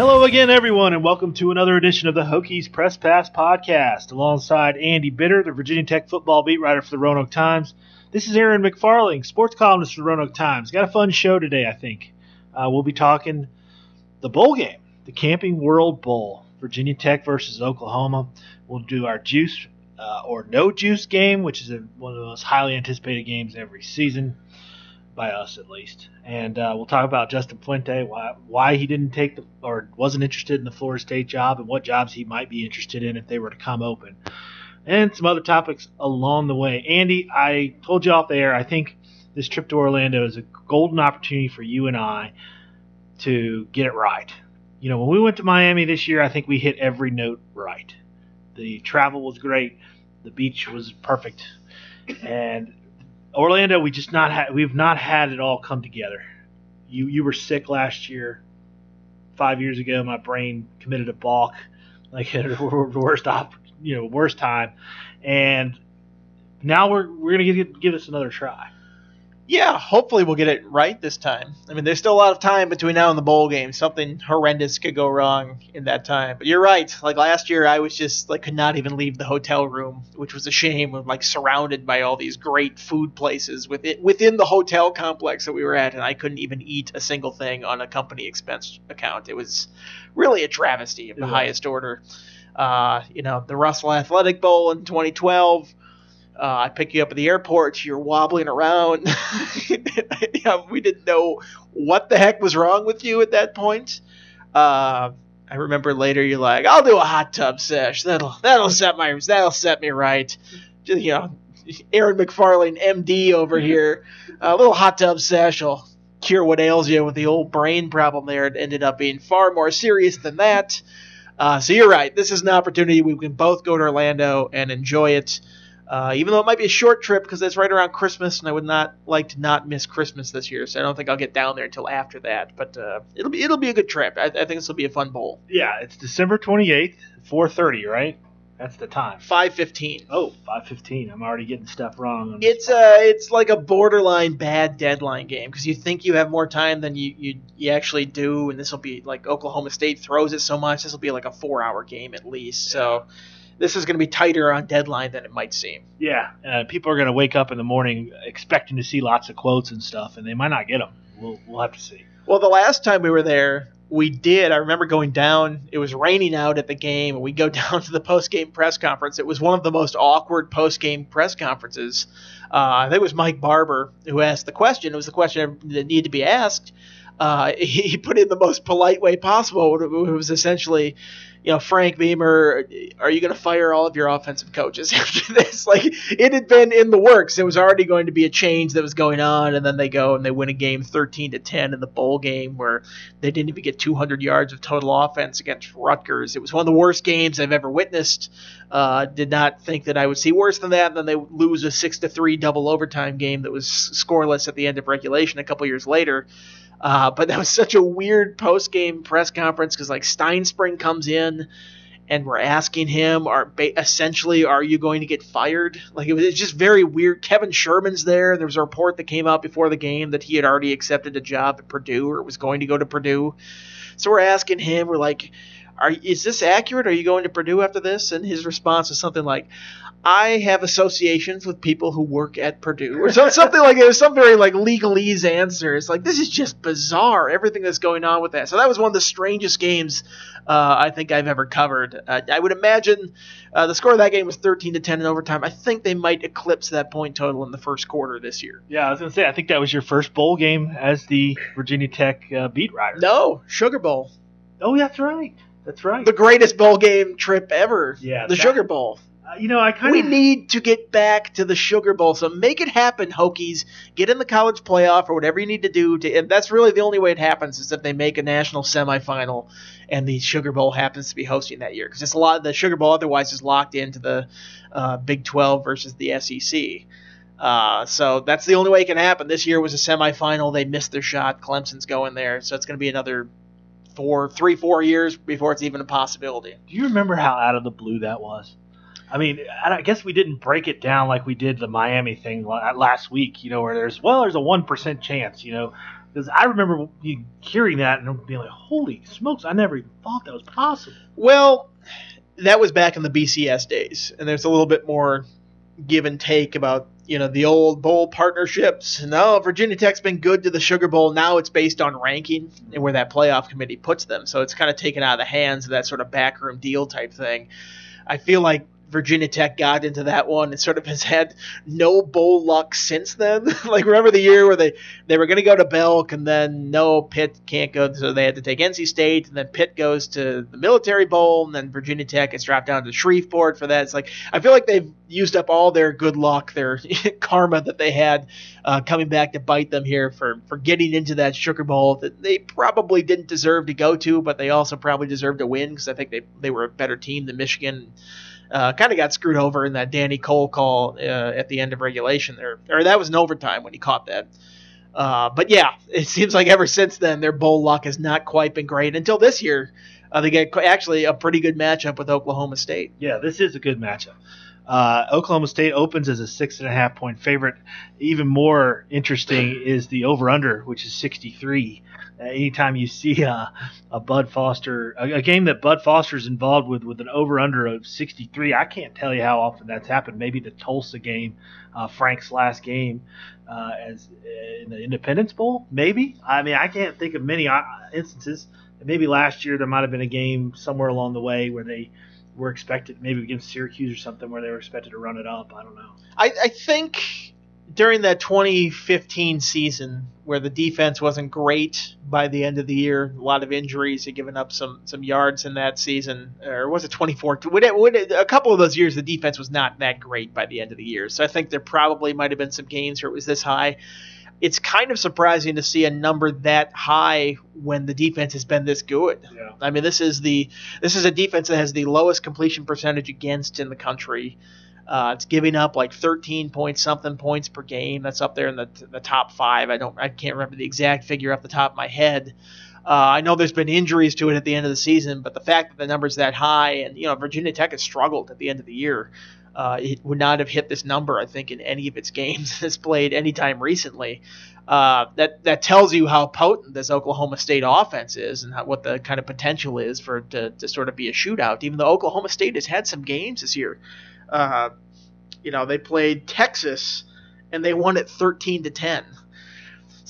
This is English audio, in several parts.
Hello again, everyone, and welcome to another edition of the Hokies Press Pass podcast. Alongside Andy Bitter, the Virginia Tech football beat writer for the Roanoke Times. This is Aaron McFarling, sports columnist for the Roanoke Times. Got a fun show today, I think. Uh, we'll be talking the bowl game, the Camping World Bowl, Virginia Tech versus Oklahoma. We'll do our juice uh, or no juice game, which is a, one of the most highly anticipated games every season by us at least. And uh, we'll talk about Justin Fuente, why why he didn't take the or wasn't interested in the Florida State job, and what jobs he might be interested in if they were to come open, and some other topics along the way. Andy, I told you off the air. I think this trip to Orlando is a golden opportunity for you and I to get it right. You know, when we went to Miami this year, I think we hit every note right. The travel was great. The beach was perfect. And Orlando, we just not had we've not had it all come together. You you were sick last year. Five years ago, my brain committed a balk, like at the worst op, you know, worst time, and now we're we're gonna give give this another try. Yeah, hopefully we'll get it right this time. I mean, there's still a lot of time between now and the bowl game. Something horrendous could go wrong in that time. But you're right. Like last year, I was just like could not even leave the hotel room, which was a shame. I'm like surrounded by all these great food places within within the hotel complex that we were at, and I couldn't even eat a single thing on a company expense account. It was really a travesty of the Yeah. highest order. Uh, you know, the Russell Athletic Bowl in 2012. Uh, I pick you up at the airport. You're wobbling around. yeah, we didn't know what the heck was wrong with you at that point. Uh, I remember later you're like, "I'll do a hot tub sesh. That'll that'll set my that'll set me right." Just, you know, Aaron McFarling, MD over here. A little hot tub sesh will cure what ails you with the old brain problem. There, it ended up being far more serious than that. Uh, so you're right. This is an opportunity we can both go to Orlando and enjoy it. Uh, even though it might be a short trip because it's right around Christmas, and I would not like to not miss Christmas this year, so I don't think I'll get down there until after that. But uh, it'll be it'll be a good trip. I, I think this will be a fun bowl. Yeah, it's December twenty eighth, four thirty, right? That's the time. Five fifteen. Oh, 5.15. I'm already getting stuff wrong. on It's uh it's like a borderline bad deadline game because you think you have more time than you, you you actually do, and this will be like Oklahoma State throws it so much. This will be like a four hour game at least. So this is going to be tighter on deadline than it might seem. Yeah, uh, people are going to wake up in the morning expecting to see lots of quotes and stuff, and they might not get them. We'll, we'll have to see. Well, the last time we were there, we did. I remember going down. It was raining out at the game, and we go down to the post game press conference. It was one of the most awkward post game press conferences. Uh, I think it was Mike Barber who asked the question. It was the question that needed to be asked. Uh, he he put it in the most polite way possible. It was essentially, you know, Frank Beamer, are you going to fire all of your offensive coaches after this? Like, it had been in the works. It was already going to be a change that was going on, and then they go and they win a game 13 to 10 in the bowl game where they didn't even get 200 yards of total offense against Rutgers. It was one of the worst games I've ever witnessed. Uh, did not think that I would see worse than that. And then they lose a six to three double overtime game that was scoreless at the end of regulation a couple years later. Uh, but that was such a weird post game press conference because like Stinespring comes in and we're asking him, are ba- essentially, are you going to get fired? Like it was it's just very weird. Kevin Sherman's there. There was a report that came out before the game that he had already accepted a job at Purdue or was going to go to Purdue. So we're asking him, we're like, are is this accurate? Are you going to Purdue after this? And his response was something like, I have associations with people who work at Purdue, or something like it was some very like legalese answer. It's like this is just bizarre. Everything that's going on with that. So that was one of the strangest games uh, I think I've ever covered. Uh, I would imagine uh, the score of that game was 13 to 10 in overtime. I think they might eclipse that point total in the first quarter this year. Yeah, I was going to say, I think that was your first bowl game as the Virginia Tech uh, beat writer. No, Sugar Bowl, Oh, that's right. That's right. the greatest bowl game trip ever. Yeah, the that- Sugar Bowl. Uh, you know, I kind We need to get back to the Sugar Bowl. So make it happen, Hokies. Get in the college playoff or whatever you need to do. To, and that's really the only way it happens is if they make a national semifinal and the Sugar Bowl happens to be hosting that year. Because it's a lot. The Sugar Bowl otherwise is locked into the uh, Big 12 versus the SEC. Uh, so that's the only way it can happen. This year was a semifinal. They missed their shot. Clemson's going there, so it's going to be another four, three, four years before it's even a possibility. Do you remember how out of the blue that was? I mean, I guess we didn't break it down like we did the Miami thing last week. You know, where there's well, there's a one percent chance. You know, because I remember hearing that and being like, "Holy smokes! I never even thought that was possible." Well, that was back in the BCS days, and there's a little bit more give and take about you know the old bowl partnerships. No, Virginia Tech's been good to the Sugar Bowl. Now it's based on ranking and where that playoff committee puts them. So it's kind of taken out of the hands of that sort of backroom deal type thing. I feel like Virginia Tech got into that one and sort of has had no bowl luck since then. like remember the year where they they were going to go to Belk and then no Pitt can't go, so they had to take NC State and then Pitt goes to the Military Bowl and then Virginia Tech gets dropped down to Shreveport for that. It's like I feel like they've used up all their good luck, their karma that they had uh, coming back to bite them here for for getting into that Sugar Bowl that they probably didn't deserve to go to, but they also probably deserved to win because I think they they were a better team than Michigan uh, kind of got screwed over in that Danny Coale call uh, at the end of regulation there, or that was an overtime when he caught that. Uh, but yeah, it seems like ever since then their bowl luck has not quite been great until this year. Uh, they get actually a pretty good matchup with Oklahoma State. Yeah, this is a good matchup. Uh, Oklahoma State opens as a six and a half point favorite. Even more interesting is the over under, which is 63 anytime you see a, a Bud Foster, a, a, game that Bud Foster is involved with, with an over under of 63, I can't tell you how often that's happened. Maybe the Tulsa game, uh, Frank's last game, uh, as in the Independence Bowl, maybe. I mean, I can't think of many uh, instances. Maybe last year there might have been a game somewhere along the way where they were expected, maybe against Syracuse or something, where they were expected to run it up. I don't know. I, I think during that 2015 season where the defense wasn't great by the end of the year, a lot of injuries had given up some some yards in that season, or was it 2014? Would it, would it, a couple of those years, the defense was not that great by the end of the year. So I think there probably might have been some games where it was this high. It's kind of surprising to see a number that high when the defense has been this good. Yeah. I mean, this is the this is a defense that has the lowest completion percentage against in the country. Uh, it's giving up like 13 points something points per game. That's up there in the, the top five. I don't, I can't remember the exact figure off the top of my head. Uh, I know there's been injuries to it at the end of the season, but the fact that the number's that high, and you know Virginia Tech has struggled at the end of the year, uh, it would not have hit this number, I think, in any of its games it's played anytime recently. Uh, that that tells you how potent this Oklahoma State offense is, and how, what the kind of potential is for it to, to sort of be a shootout. Even though Oklahoma State has had some games this year uh, you know, they played Texas and they won it 13 to 10.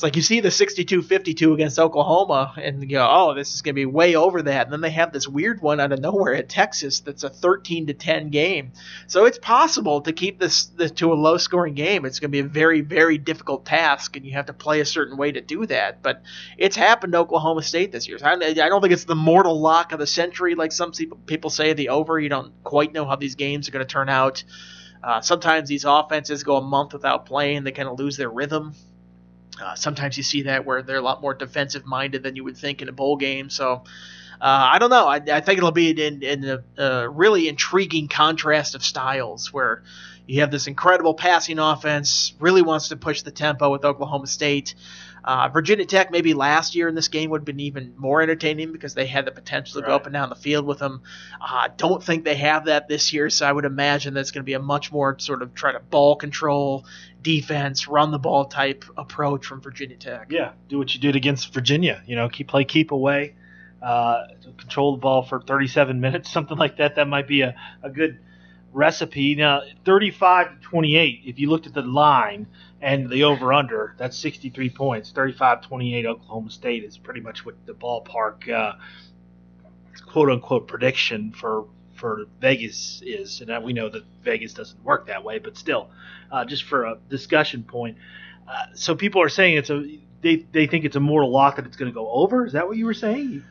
It's like you see the 62-52 against Oklahoma and you go, "Oh, this is going to be way over that." And then they have this weird one out of nowhere at Texas that's a 13 to 10 game. So it's possible to keep this, this to a low-scoring game. It's going to be a very very difficult task and you have to play a certain way to do that. But it's happened to Oklahoma State this year. So I, I don't think it's the mortal lock of the century like some people say the over. You don't quite know how these games are going to turn out. Uh, sometimes these offenses go a month without playing; they kind of lose their rhythm. Uh, sometimes you see that where they're a lot more defensive minded than you would think in a bowl game. So uh, I don't know. I, I, think it'll be in, in a, a, really intriguing contrast of styles where you have this incredible passing offense, really wants to push the tempo with Oklahoma State. Uh, Virginia Tech, maybe last year in this game would have been even more entertaining because they had the potential to right. go up and down the field with them. I uh, don't think they have that this year, so I would imagine that's going to be a much more sort of try to ball control, defense, run the ball type approach from Virginia Tech. Yeah, do what you did against Virginia. You know, keep play keep away, uh, control the ball for 37 minutes, something like that. That might be a, a good recipe. Now, 35 to 28. If you looked at the line and the over under, that's 63 points. 35 28 Oklahoma State is pretty much what the ballpark uh, quote unquote prediction for for Vegas is. And we know that Vegas doesn't work that way, but still, uh, just for a discussion point. Uh, so people are saying it's a they, they think it's a mortal lock that it's going to go over. Is that what you were saying?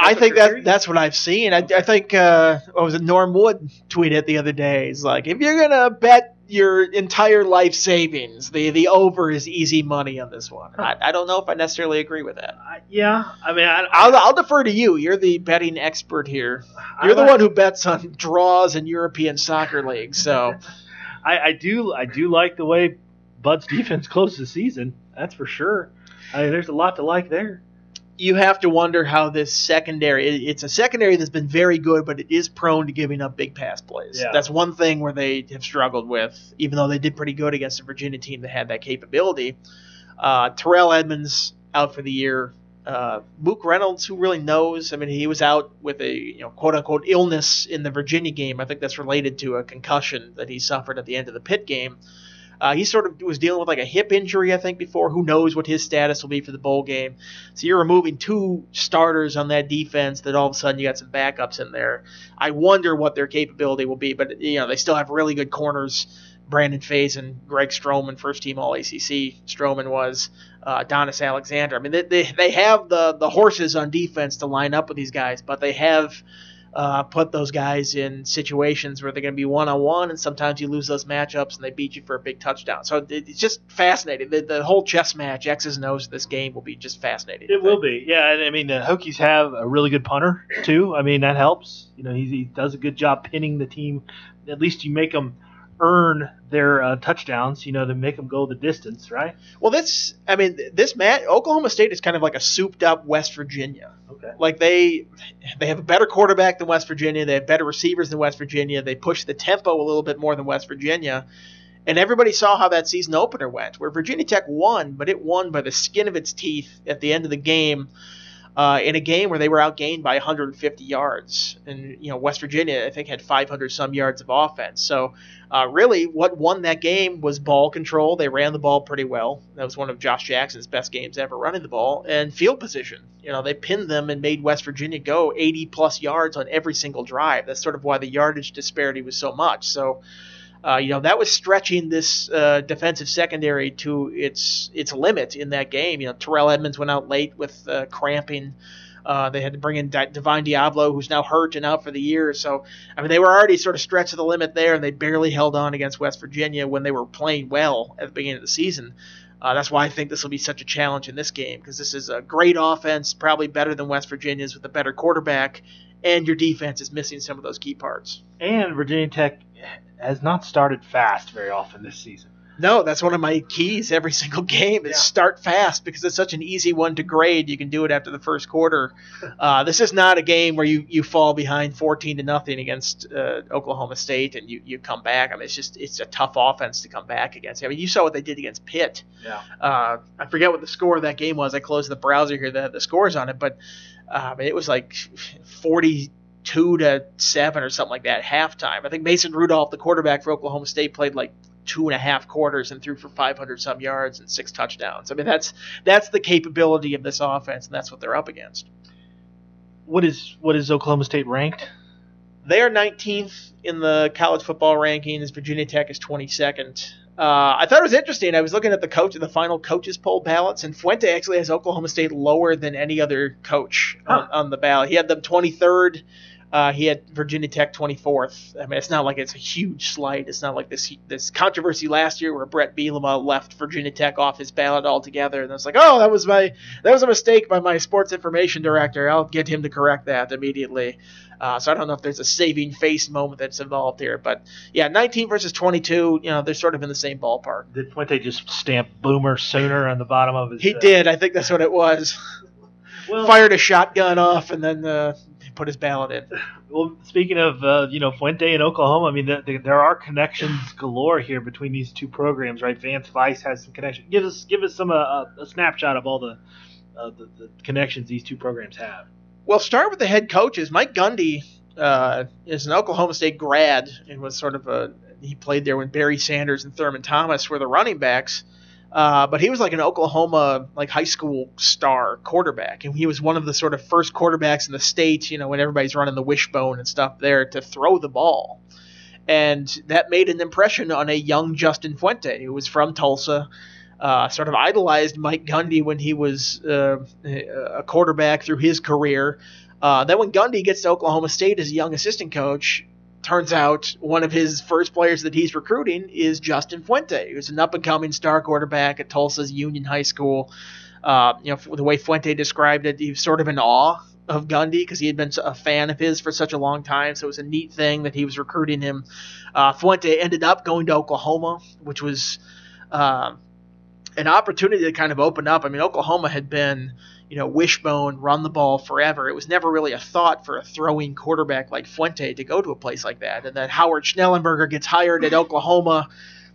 I think that that's what I've seen. I, I think uh, what was it? Norm Wood tweeted the other day. He's like, if you're gonna bet your entire life savings. The the over is easy money on this one. I, I don't know if I necessarily agree with that. Uh, yeah, I mean, I, will I'll defer to you. You're the betting expert here. You're the one who bets on draws in European soccer leagues. So, I, I do I do like the way Bud's defense closed the season. That's for sure. I mean, there's a lot to like there. You have to wonder how this secondary. it- It's a secondary that's been very good, but it is prone to giving up big pass plays. Yeah. That's one thing where they have struggled with, even though they did pretty good against a Virginia team that had that capability. Uh, Terrell Edmunds out for the year. Uh, Mook Reynolds, who really knows? I mean, he was out with a you know quote unquote illness in the Virginia game. I think that's related to a concussion that he suffered at the end of the pit game. Uh, he sort of was dealing with like a hip injury, I think, before. Who knows what his status will be for the bowl game? So you're removing two starters on that defense. That all of a sudden you got some backups in there. I wonder what their capability will be, but you know they still have really good corners. Brandon Facyson and Greg Stroman, first team All ACC. Stroman was uh, Donis Alexander. I mean, they, they, they have the, the horses on defense to line up with these guys, but they have uh, put those guys in situations where they're going to be one on one, and sometimes you lose those matchups and they beat you for a big touchdown. So it- it's just fascinating. The, the whole chess match, X's and O's this game will be just fascinating. It will be, yeah. And I mean, the Hokies have a really good punter too. I mean, that helps. You know, he, he does a good job pinning the team. At least you make them earn their uh, touchdowns. You know, to make them go the distance, right? Well, this, I mean, this match, Oklahoma State is kind of like a souped up West Virginia. Okay. Like they they have a better quarterback than West Virginia. They have better receivers than West Virginia. They push the tempo a little bit more than West Virginia. And everybody saw how that season opener went, where Virginia Tech won, but it won by the skin of its teeth at the end of the game. Uh, in a game where they were outgained by 150 yards, and you know West Virginia I think had 500 some yards of offense. So uh, really, what won that game was ball control. They ran the ball pretty well. That was one of Josh Jackson's best games ever running the ball, and field position. You know they pinned them and made West Virginia go 80 plus yards on every single drive. That's sort of why the yardage disparity was so much. So. Uh, you know that was stretching this uh, defensive secondary to its its limit in that game. You know Terrell Edmunds went out late with uh, cramping. Uh, they had to bring in Di- Divine Deablo, who's now hurt and out for the year. So I mean they were already sort of stretched to the limit there, and they barely held on against West Virginia when they were playing well at the beginning of the season. Uh, that's why I think this will be such a challenge in this game because this is a great offense, probably better than West Virginia's with a better quarterback, and your defense is missing some of those key parts. And Virginia Tech has not started fast very often this season. No, that's one of my keys every single game is Yeah. start fast because it's such an easy one to grade. You can do it after the first quarter. Uh, this is not a game where you, you fall behind 14 to nothing against uh, Oklahoma State and you, you come back. I mean, it's just it's a tough offense to come back against. I mean, you saw what they did against Pitt. Yeah. Uh, I forget what the score of that game was. I closed the browser here that had the scores on it, but um, it was like 42 to 7 or something like that at halftime. I think Mason Rudolph, the quarterback for Oklahoma State, played like two and a half quarters and threw for 500 some yards and six touchdowns. I mean, that's that's the capability of this offense, and that's what they're up against. What is what is Oklahoma State ranked? They are 19th in the college football rankings. Virginia Tech is 22nd. Uh, I thought it was interesting. I was looking at the coach the final coaches poll ballots, and Fuente actually has Oklahoma State lower than any other coach Huh. on, on the ballot. He had them 23rd. Uh, he had Virginia Tech 24th. I mean, it's not like it's a huge slight. It's not like this this controversy last year where Brett Bielema left Virginia Tech off his ballot altogether, and it's like, oh, that was my that was a mistake by my sports information director. I'll get him to correct that immediately. Uh, so I don't know if there's a saving face moment that's involved here, but yeah, 19 versus 22. You know, they're sort of in the same ballpark. Did Fuente just stamp Boomer sooner on the bottom of his? He uh, did. I think that's what it was. Well, Fired a shotgun off and then uh, put his ballot in. Well, speaking of uh, you know Fuente and Oklahoma, I mean the, the, there are connections galore here between these two programs, right? Vance Vice has some connection. Give us give us some uh, a snapshot of all the, uh, the the connections these two programs have. Well, start with the head coaches. Mike Gundy uh, is an Oklahoma State grad and was sort of a he played there when Barry Sanders and Thurman Thomas were the running backs. Uh, but he was like an Oklahoma like high school star quarterback, and he was one of the sort of first quarterbacks in the state. You know, when everybody's running the wishbone and stuff there to throw the ball, and that made an impression on a young Justin Fuente who was from Tulsa. Uh, sort of idolized Mike Gundy when he was uh, a quarterback through his career. Uh, then when Gundy gets to Oklahoma State as a young assistant coach, turns out one of his first players that he's recruiting is Justin Fuente, who's an up and coming star quarterback at Tulsa's Union High School. Uh, you know, the way Fuente described it, he was sort of in awe of Gundy because he had been a fan of his for such a long time. So it was a neat thing that he was recruiting him. Uh, Fuente ended up going to Oklahoma, which was. Uh, an opportunity to kind of open up. I mean, Oklahoma had been, you know, wishbone, run the ball forever. It was never really a thought for a throwing quarterback like Fuente to go to a place like that. And then Howard Schnellenberger gets hired at Oklahoma.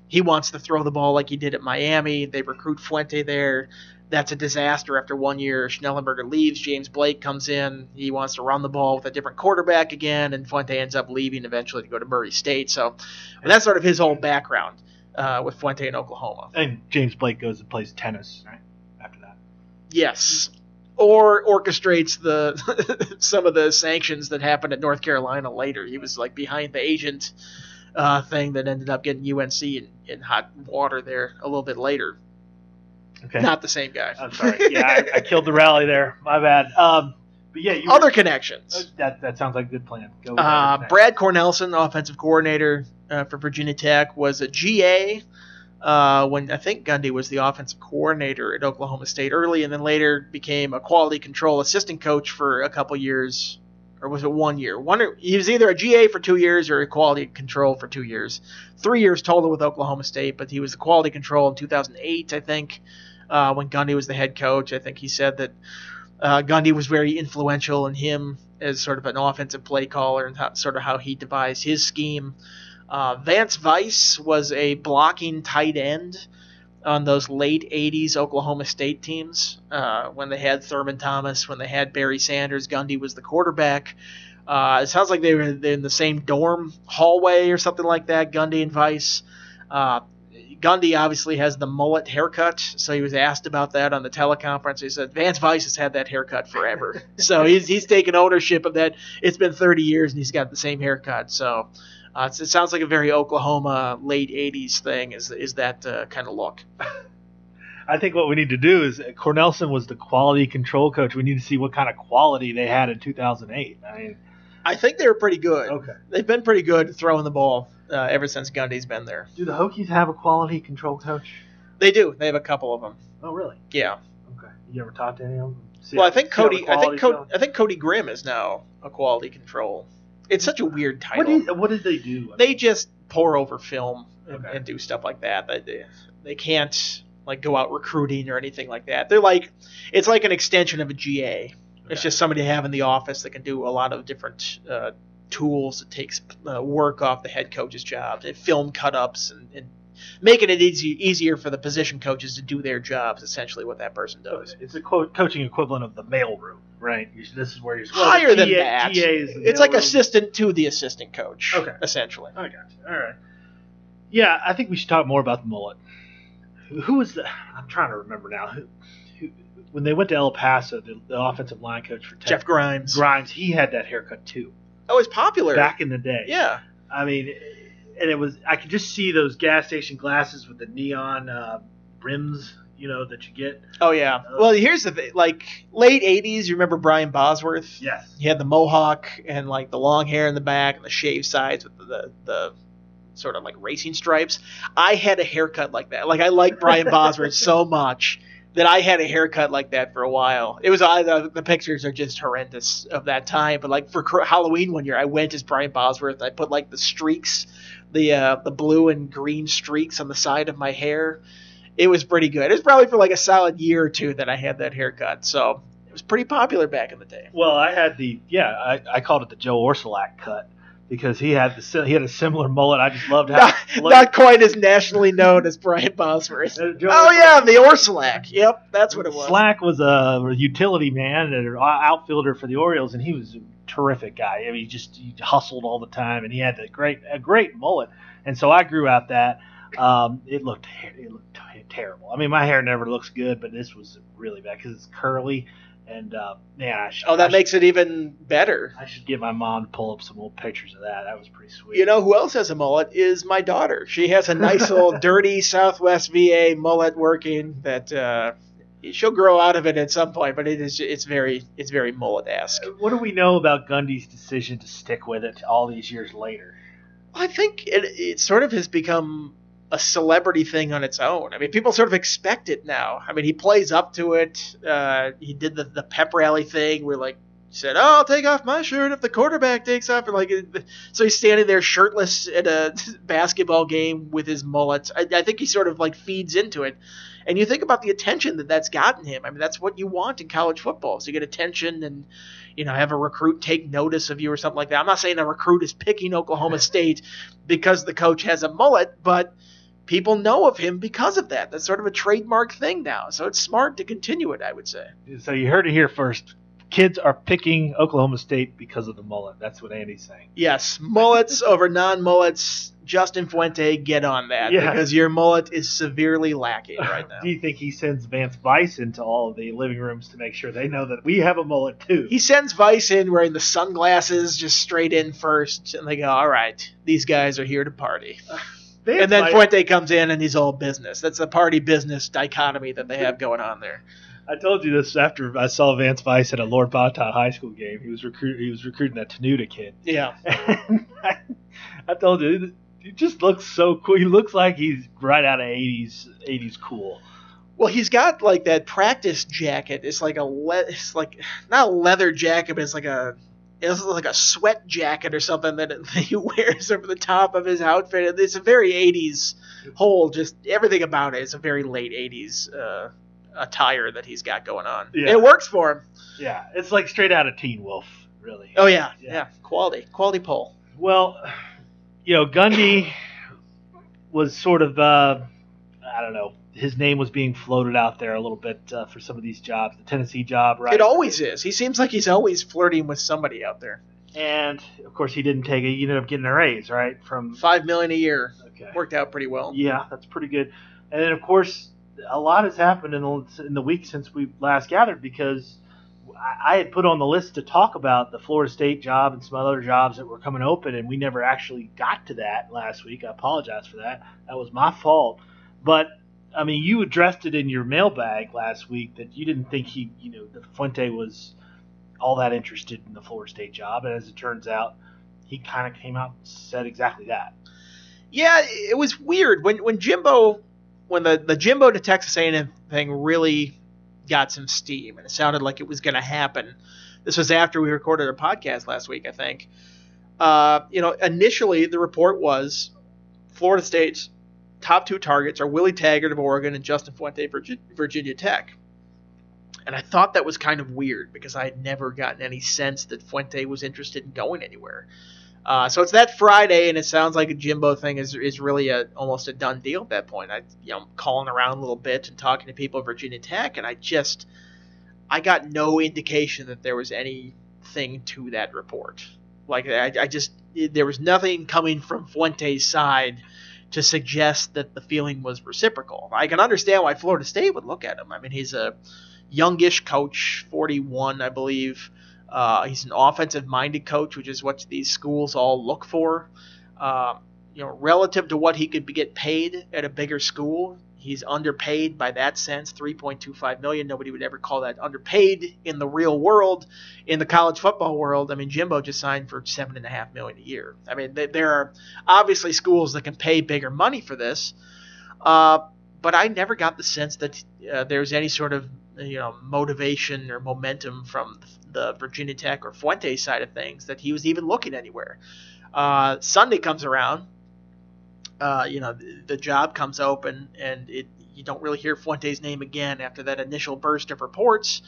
He wants to throw the ball like he did at Miami. They recruit Fuente there. That's a disaster after one year. Schnellenberger leaves. James Blake comes in. He wants to run the ball with a different quarterback again, and Fuente ends up leaving eventually to go to Murray State. So and that's sort of his whole background uh, with Fuente in Oklahoma. And James Blake goes and plays tennis right after that. Yes. Or orchestrates the some of the sanctions that happened at North Carolina later. He was like behind the agent uh, thing that ended up getting UNC in, in hot water there a little bit later. Okay. Not the same guy. I'm sorry. Yeah, I, I killed the rally there. My bad. Um, but yeah, you Other were- connections. that that sounds like a good plan. Go with Uh. Brad Cornelsen, offensive coordinator uh, for Virginia Tech, was a GA uh, when I think Gundy was the offensive coordinator at Oklahoma State early, and then later became a quality control assistant coach for a couple years, or was it one year? One he was either a GA for two years or a quality control for two years. Three years total with Oklahoma State, but he was the quality control in 2008, I think, uh, when Gundy was the head coach. I think he said that uh, Gundy was very influential in him as sort of an offensive play caller and how, sort of how he devised his scheme. Uh, Vance Vice was a blocking tight end on those late 80s Oklahoma State teams uh, when they had Thurman Thomas, when they had Barry Sanders. Gundy was the quarterback. Uh, it sounds like they were in the same dorm hallway or something like that, Gundy and Vice. Uh, Gundy obviously has the mullet haircut, so he was asked about that on the teleconference. He said Vance Vice has had that haircut forever, so he's he's taken ownership of that. It's been 30 years and he's got the same haircut. So uh, it's- it sounds like a very Oklahoma late 80s thing. Is is that uh, kind of look? I think what we need to do is Cornelsen was the quality control coach. We need to see what kind of quality they had in 2008. I mean, I think they were pretty good. okay. They've been pretty good throwing the ball uh, ever since Gundy's been there. Do the Hokies have a quality control coach? They do. They have a couple of them. Oh, really? Yeah. Okay. You ever talked to any of them? See Well, I think see how the Cody. I think Cody. I think Cody Grimm is now a quality control. It's such a weird title. What, what did they do? they just pour over film and, Okay. and do stuff like that. They, they can't like go out recruiting or anything like that. They're like it's like an extension of a GA. It's Okay. just somebody to have in the office that can do a lot of different uh, tools. that takes uh, work off the head coach's job, they film cut ups and, and making it easy, easier for the position coaches to do their jobs. Essentially, what that person does. It's a quote, coaching equivalent of the mailroom, right? You this is where you're Higher than that. GA is the It's like mailroom. assistant to the assistant coach. Okay. essentially. I got you. All right. Yeah, I think we should talk more about the mullet. Who, was the? I'm trying to remember now. Who, who, when they went to El Paso, the, the offensive line coach for Tech, Jeff Grimes. Grimes, he had that haircut too Oh, it's popular. back in the day. Yeah. I mean, and it was I could just see those gas station glasses with the neon uh, rims, you know, that you get. Oh yeah. Well, here's the thing. Like late '80s, you remember Brian Bosworth? Yes. He had the mohawk and like the long hair in the back and the shaved sides with the, the, the sort of like racing stripes. I had a haircut like that. Like I like Brian Bosworth so much that I had a haircut like that for a while. It was uh, the, the pictures are just horrendous of that time. But like for Halloween one year, I went as Brian Bosworth. I put like the streaks, the uh, the blue and green streaks on the side of my hair. It was pretty good. It was probably for like a solid year or two that I had that haircut. So it was pretty popular back in the day. Well, I had the yeah, I, I called it the Joe Orsulak cut because he had the he had a similar mullet. I just loved how Not, not quite as nationally known as Brian Bosworth. Uh, Oh Orsulak- yeah, the Orsulak. Yep, that's what it was. Slack was a utility man and an outfielder for the Orioles, and he was terrific guy. I mean, he just he hustled all the time, and he had a great a great mullet. And so I grew out that. Um, it looked it looked terrible. I mean, my hair never looks good, but this was really bad because it's curly. And uh, man, I should, Oh, I that should- makes it even better. I should get my mom to pull up some old pictures of that. That was pretty sweet. You know who else has a mullet is my daughter. She has a nice little dirty Southwest VA mullet working that uh, she'll grow out of it at some point, but it is it's very it's very mullet esque. what do we know about Gundy's decision to stick with it all these years later? I think it it sort of has become a celebrity thing on its own. I mean, people sort of expect it now. I mean, he plays up to it. Uh, he did the the pep rally thing where like said, "Oh, I'll take off my shirt if the quarterback takes off." And like, so he's standing there shirtless at a basketball game with his mullet. I, I think he sort of like feeds into it. And you think about the attention that that's gotten him. I mean, that's what you want in college football. So you get attention and, you know, have a recruit take notice of you or something like that. I'm not saying a recruit is picking Oklahoma State because the coach has a mullet, but people know of him because of that. That's sort of a trademark thing now. So it's smart to continue it, I would say. So you heard it here first. Kids are picking Oklahoma State because of the mullet. That's what Andy's saying. Yes, mullets over non-mullets. Justin Fuente, get on that Yeah. because your mullet is severely lacking right now. Do you think he sends Vance Vice into all of the living rooms to make sure they know that we have a mullet too? He sends Vice in wearing the sunglasses just straight in first, and they go, "All right, these guys are here to party." And then Fuente comes in and he's all business. That's the party business dichotomy that they have going on there. I told you this after I saw Vance Vice at a Lord Botetourt High School game. He was recruit he was recruiting that Tanuda kid. Yeah. I, I told you he just looks so cool. He looks like he's right out of 80s 80s cool. Well, he's got like that practice jacket. It's like a le- it's like not a leather jacket, but it's like a it's like a sweat jacket or something that, that he wears over the top of his outfit. It's a very 80s whole just everything about it is a very late 80s uh, attire that he's got going on. Yeah. It works for him. Yeah, it's like straight out of Teen Wolf, really. Oh yeah, Yeah. yeah, quality, quality pull. Well, you know, Gundy was sort of, uh, I don't know, his name was being floated out there a little bit uh, for some of these jobs. The Tennessee job, right? It always is. He seems like he's always flirting with somebody out there. And of course, he didn't take it. He ended up getting a raise, right? From Five million a year okay, worked out pretty well. yeah, that's pretty good. And then of course, a lot has happened in the in the week since we last gathered because I, had put on the list to talk about the Florida State job and some other jobs that were coming open, and we never actually got to that last week. I apologize for that. That was my fault. But I mean, you addressed it in your mailbag last week that you didn't think he, you know, that Fuente was all that interested in the Florida State job, and as it turns out, he kind of came out and said exactly that. Yeah, it was weird when when Jimbo, when the the Jimbo to Texas A&M thing really got some steam, and it sounded like it was going to happen. This was after we recorded a podcast last week, I think. Uh, you know, initially the report was Florida State's top two targets are Willie Taggart of Oregon and Justin Fuente Virginia Tech. And I thought that was kind of weird because I had never gotten any sense that Fuente was interested in going anywhere. Uh, so it's that Friday, and it sounds like a Jimbo thing is is really a almost a done deal at that point. I you know I'm calling around a little bit and talking to people at Virginia Tech, and I just I got no indication that there was anything to that report. Like I, I just there was nothing coming from Fuente's side to suggest that the feeling was reciprocal. I can understand why Florida State would look at him. I mean, he's a youngish coach, 41, I believe. Uh, he's an offensive-minded coach, which is what these schools all look for. Uh, you know, relative to what he could be, get paid at a bigger school, he's underpaid by that sense. 3.25 million. Nobody would ever call that underpaid in the real world. In the college football world, I mean, Jimbo just signed for seven and a half million a year. I mean, th- there are obviously schools that can pay bigger money for this. Uh, but I never got the sense that uh, there's any sort of you know motivation or momentum from the Virginia Tech or Fuente side of things that he was even looking anywhere. Uh, Sunday comes around, uh, you know the, the job comes open, and it you don't really hear Fuente's name again after that initial burst of reports.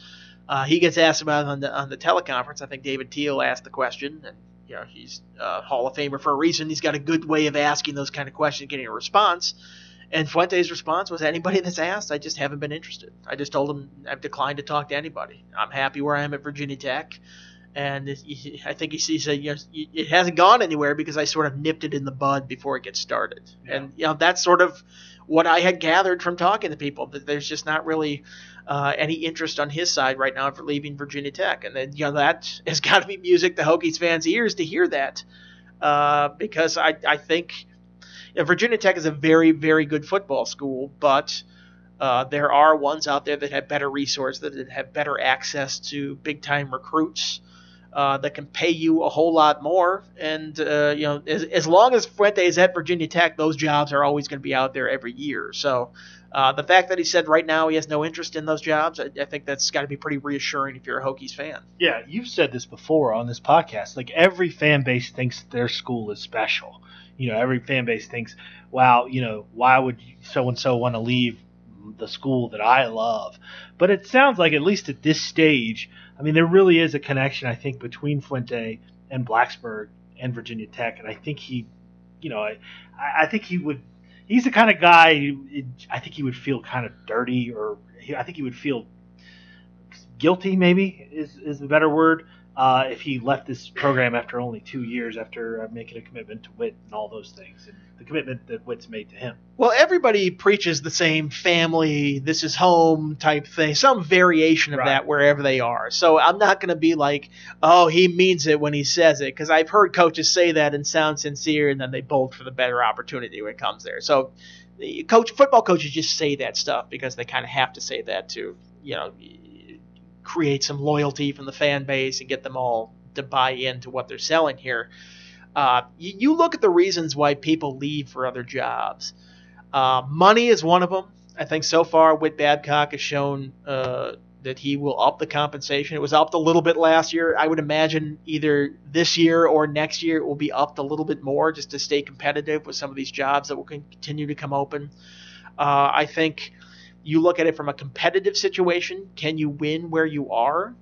Uh, he gets asked about it on the on the teleconference. I think David Teel asked the question, and you know he's a Hall of Famer for a reason. He's got a good way of asking those kind of questions, getting a response. And Fuente's response was, "Anybody that's asked, I just haven't been interested. I just told him I've declined to talk to anybody. I'm happy where I am at Virginia Tech." And I think he sees that you know, it hasn't gone anywhere because I sort of nipped it in the bud before it gets started. Yeah. And you know that's sort of what I had gathered from talking to people that there's just not really uh, any interest on his side right now for leaving Virginia Tech. And then you know that has got to be music to Hokies fans' ears to hear that uh, because I I think know, Virginia Tech is a very very good football school, but uh, there are ones out there that have better resources, that have better access to big time recruits. uh, that can pay you a whole lot more. And uh, you know, as, as long as Fuente is at Virginia Tech, those jobs are always going to be out there every year. So uh, the fact that he said right now he has no interest in those jobs, I, I think that's got to be pretty reassuring if you're a Hokies fan. Yeah, you've said this before on this podcast. Like every fan base thinks their school is special. You know, every fan base thinks, "Wow, you know, why would so and so want to leave the school that I love?" But it sounds like at least at this stage, I mean, there really is a connection I think between Fuente and Blacksburg and Virginia Tech, and I think he, you know, I, I think he would he's the kind of guy. I think he would feel kind of dirty, or I think he would feel guilty. Maybe is is the better word uh, if he left this program after only two years after uh, making a commitment to Whit and all those things, and the commitment that Whit's made to him. Well, everybody preaches the same family, this is home type thing, some variation of right. that wherever they are. So I'm not going to be like, oh, he means it when he says it, because I've heard coaches say that and sound sincere, and then they bolt for the better opportunity when it comes there. So, coach, football coaches just say that stuff because they kind of have to say that to, you know create some loyalty from the fan base and get them all to buy into what they're selling here. Uh, you, you, look at the reasons why people leave for other jobs. Uh, money is one of them. I think so far, Whit Babcock has shown uh, that he will up the compensation. It was upped a little bit last year. I would imagine either this year or next year it will be upped a little bit more just to stay competitive with some of these jobs that will continue to come open. Uh, I think you look at it from a competitive situation. Can you win where you are?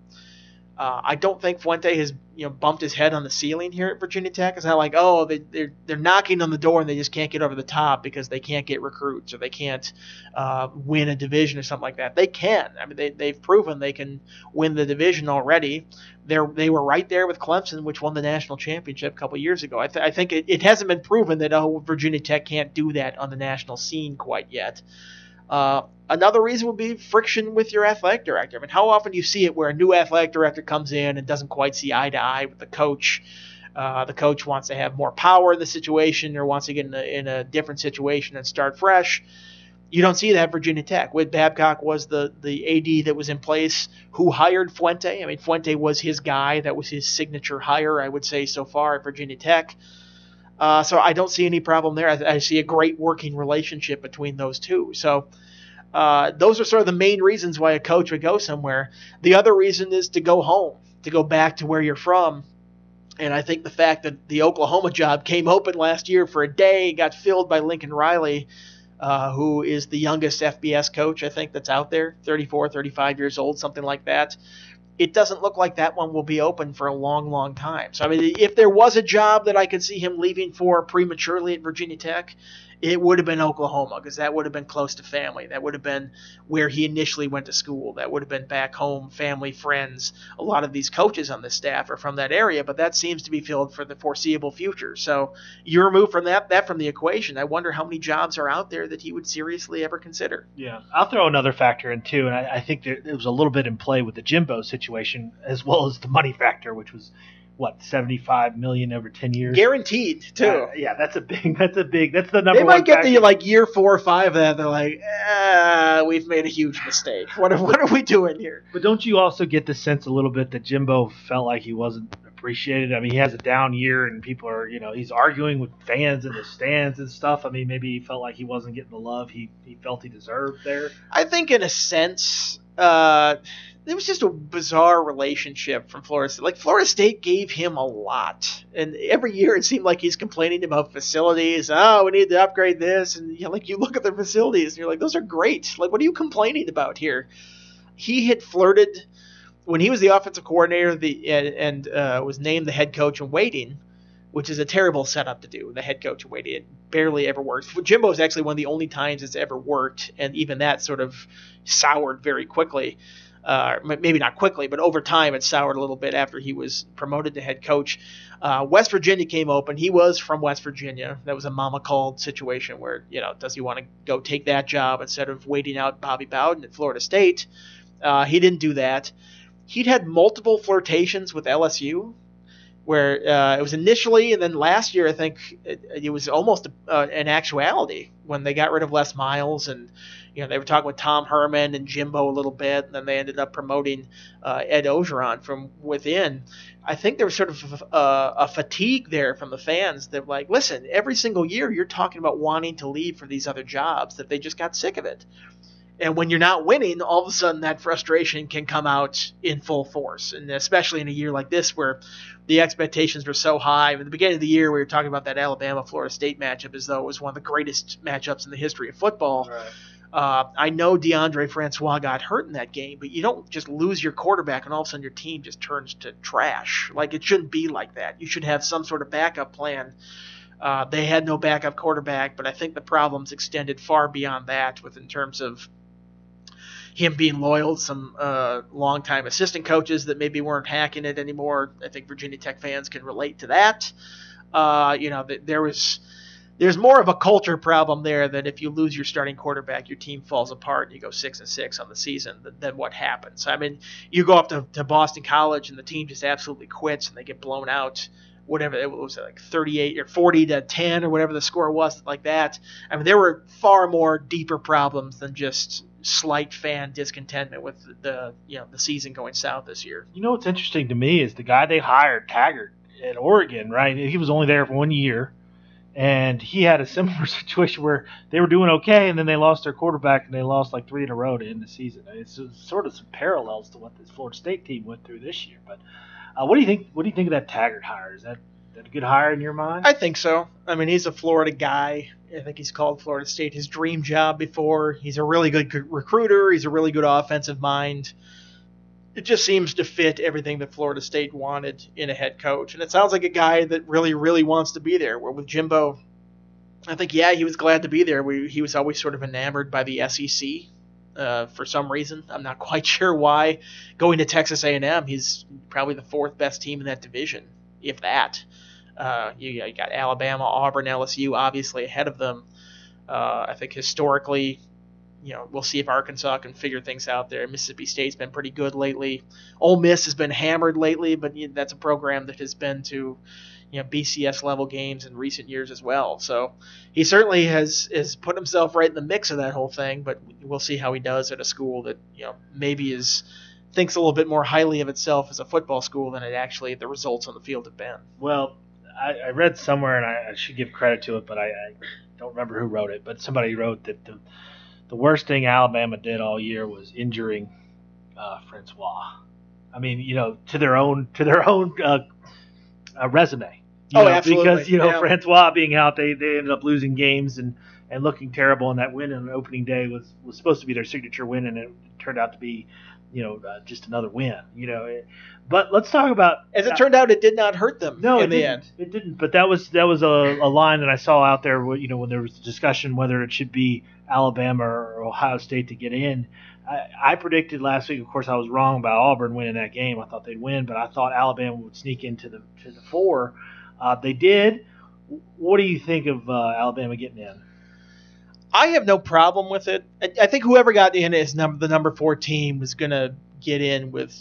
Uh, I don't think Fuente has you know bumped his head on the ceiling here at Virginia Tech. It's not like oh they, they're they're knocking on the door and they just can't get over the top because they can't get recruits or they can't uh, win a division or something like that. They can. I mean they they've proven they can win the division already. They they were right there with Clemson, which won the national championship a couple years ago. I, th- I think it, it hasn't been proven that oh Virginia Tech can't do that on the national scene quite yet. Uh, another reason would be friction with your athletic director. I mean, how often do you see it where a new athletic director comes in and doesn't quite see eye to eye with the coach? Uh, the coach wants to have more power in the situation or wants to get in a, in a different situation and start fresh. You don't see that at Virginia Tech. Whit Babcock was the, the AD that was in place who hired Fuente. I mean, Fuente was his guy. That was his signature hire, I would say, so far at Virginia Tech. Uh, so I don't see any problem there. I, I, see a great working relationship between those two. So uh, those are sort of the main reasons why a coach would go somewhere. The other reason is to go home, to go back to where you're from. And I think the fact that the Oklahoma job came open last year for a day, got filled by Lincoln Riley, uh, who is the youngest FBS coach, I think, that's out there 34, 35 years old, something like that it doesn't look like that one will be open for a long, long time. So, I mean, if there was a job that I could see him leaving for prematurely at Virginia Tech, it would have been Oklahoma because that would have been close to family. That would have been where he initially went to school. That would have been back home, family, friends. A lot of these coaches on the staff are from that area, but that seems to be filled for the foreseeable future. So you remove from that that from the equation. I wonder how many jobs are out there that he would seriously ever consider. Yeah, I'll throw another factor in too, and I, I think there, it was a little bit in play with the Jimbo situation as well as the money factor, which was what 75 million over 10 years? Guaranteed too. uh, yeah that's a big that's a big that's the number they might get the like year four or five of that they're like ah, we've made a huge mistake. What are, what are we doing here? But don't you also get the sense a little bit that jimbo felt like he wasn't appreciated? I mean he has a down year and people are you know he's arguing with fans in the stands and stuff. I mean maybe he felt like he wasn't getting the love he, he felt he deserved there. I think in a sense uh it was just a bizarre relationship from Florida State. Like Florida State gave him a lot, and every year it seemed like he's complaining about facilities. Oh, we need to upgrade this, and you know, like you look at the facilities, and you're like, those are great. Like, what are you complaining about here? He had flirted when he was the offensive coordinator, the and, and uh, was named the head coach in waiting, which is a terrible setup to do. The head coach in waiting, it barely ever works. Jimbo is actually one of the only times it's ever worked, and even that sort of soured very quickly uh, maybe not quickly, but over time it soured a little bit after he was promoted to head coach. Uh, West Virginia came open. He was from West Virginia. That was a mama called situation where, you know, does he want to go take that job instead of waiting out Bobby Bowden at Florida State? Uh, he didn't do that. He'd had multiple flirtations with LSU. where uh, it was initially, and then last year I think it, it was almost uh, an actuality when they got rid of Les Miles, and you know they were talking with Tom Herman and Jimbo a little bit, and then they ended up promoting uh, Ed Orgeron from within. I think there was sort of a, a fatigue there from the fans that like, listen, every single year you're talking about wanting to leave for these other jobs that they just got sick of it. And when you're not winning, all of a sudden that frustration can come out in full force. And especially in a year like this where the expectations were so high. At the beginning of the year, we were talking about that Alabama Florida State matchup as though it was one of the greatest matchups in the history of football. Right. Uh, I know Deondre Francois got hurt in that game, but you don't just lose your quarterback and all of a sudden your team just turns to trash. Like it shouldn't be like that. You should have some sort of backup plan. Uh, they had no backup quarterback, but I think the problems extended far beyond that, with in terms of him being loyal to some uh, longtime assistant coaches that maybe weren't hacking it anymore. I think Virginia Tech fans can relate to that. Uh, you know, th- there was there's more of a culture problem there than if you lose your starting quarterback, your team falls apart and you go six and six on the season. Than, than what happens. I mean, you go up to, to Boston College and the team just absolutely quits and they get blown out whatever it was like 38 or 40 to 10 or whatever the score was like that i mean there were far more deeper problems than just slight fan discontentment with the you know the season going south this year You know what's interesting to me is the guy they hired, Taggart, at Oregon, right? He was only there for one year, and he had a similar situation where they were doing okay, and then they lost their quarterback, and they lost like three in a row to end the season. It's sort of some parallels to what this Florida State team went through this year. But uh, what do you think? What do you think of that Taggart hire? Is that, that a good hire in your mind? I think so. I mean, he's a Florida guy. I think he's called Florida State his dream job before. He's a really good recruiter. He's a really good offensive mind. It just seems to fit everything that Florida State wanted in a head coach. And it sounds like a guy that really, really wants to be there. Where with Jimbo, I think, yeah, he was glad to be there. We, he was always sort of enamored by the SEC uh, for some reason. I'm not quite sure why. Going to Texas A&M, he's probably the fourth best team in that division, if that. Uh, you, you, got Alabama, Auburn, LSU, obviously ahead of them. Uh, I think historically, you know, we'll see if Arkansas can figure things out there. Mississippi State's been pretty good lately. Ole Miss has been hammered lately, but you know, that's a program that has been to, you know, BCS level games in recent years as well. So he certainly has has put himself right in the mix of that whole thing. But we'll see how he does at a school that you know maybe is thinks a little bit more highly of itself as a football school than it actually the results on the field have been. Well, I, I read somewhere, and I, I, should give credit to it, but I, I, don't remember who wrote it. But somebody wrote that the the worst thing Alabama did all year was injuring uh, Francois. I mean, you know, to their own to their own uh, uh, resume. You oh, know, absolutely. Because you know yeah. Francois being out, they they ended up losing games and and looking terrible. And that win on opening day was was supposed to be their signature win, and it turned out to be you know, uh, just another win. You know, but let's talk about. As it turned out, it did not hurt them. No, in the end. It didn't. But that was that was a, a line that I saw out there. You know, when there was discussion whether it should be Alabama or Ohio State to get in. I, I predicted last week. Of course, I was wrong about Auburn winning that game. I thought they'd win, but I thought Alabama would sneak into the to the four. Uh, they did. What do you think of uh, Alabama getting in? I have no problem with it. I, I think whoever got in as number the number four team was going to get in with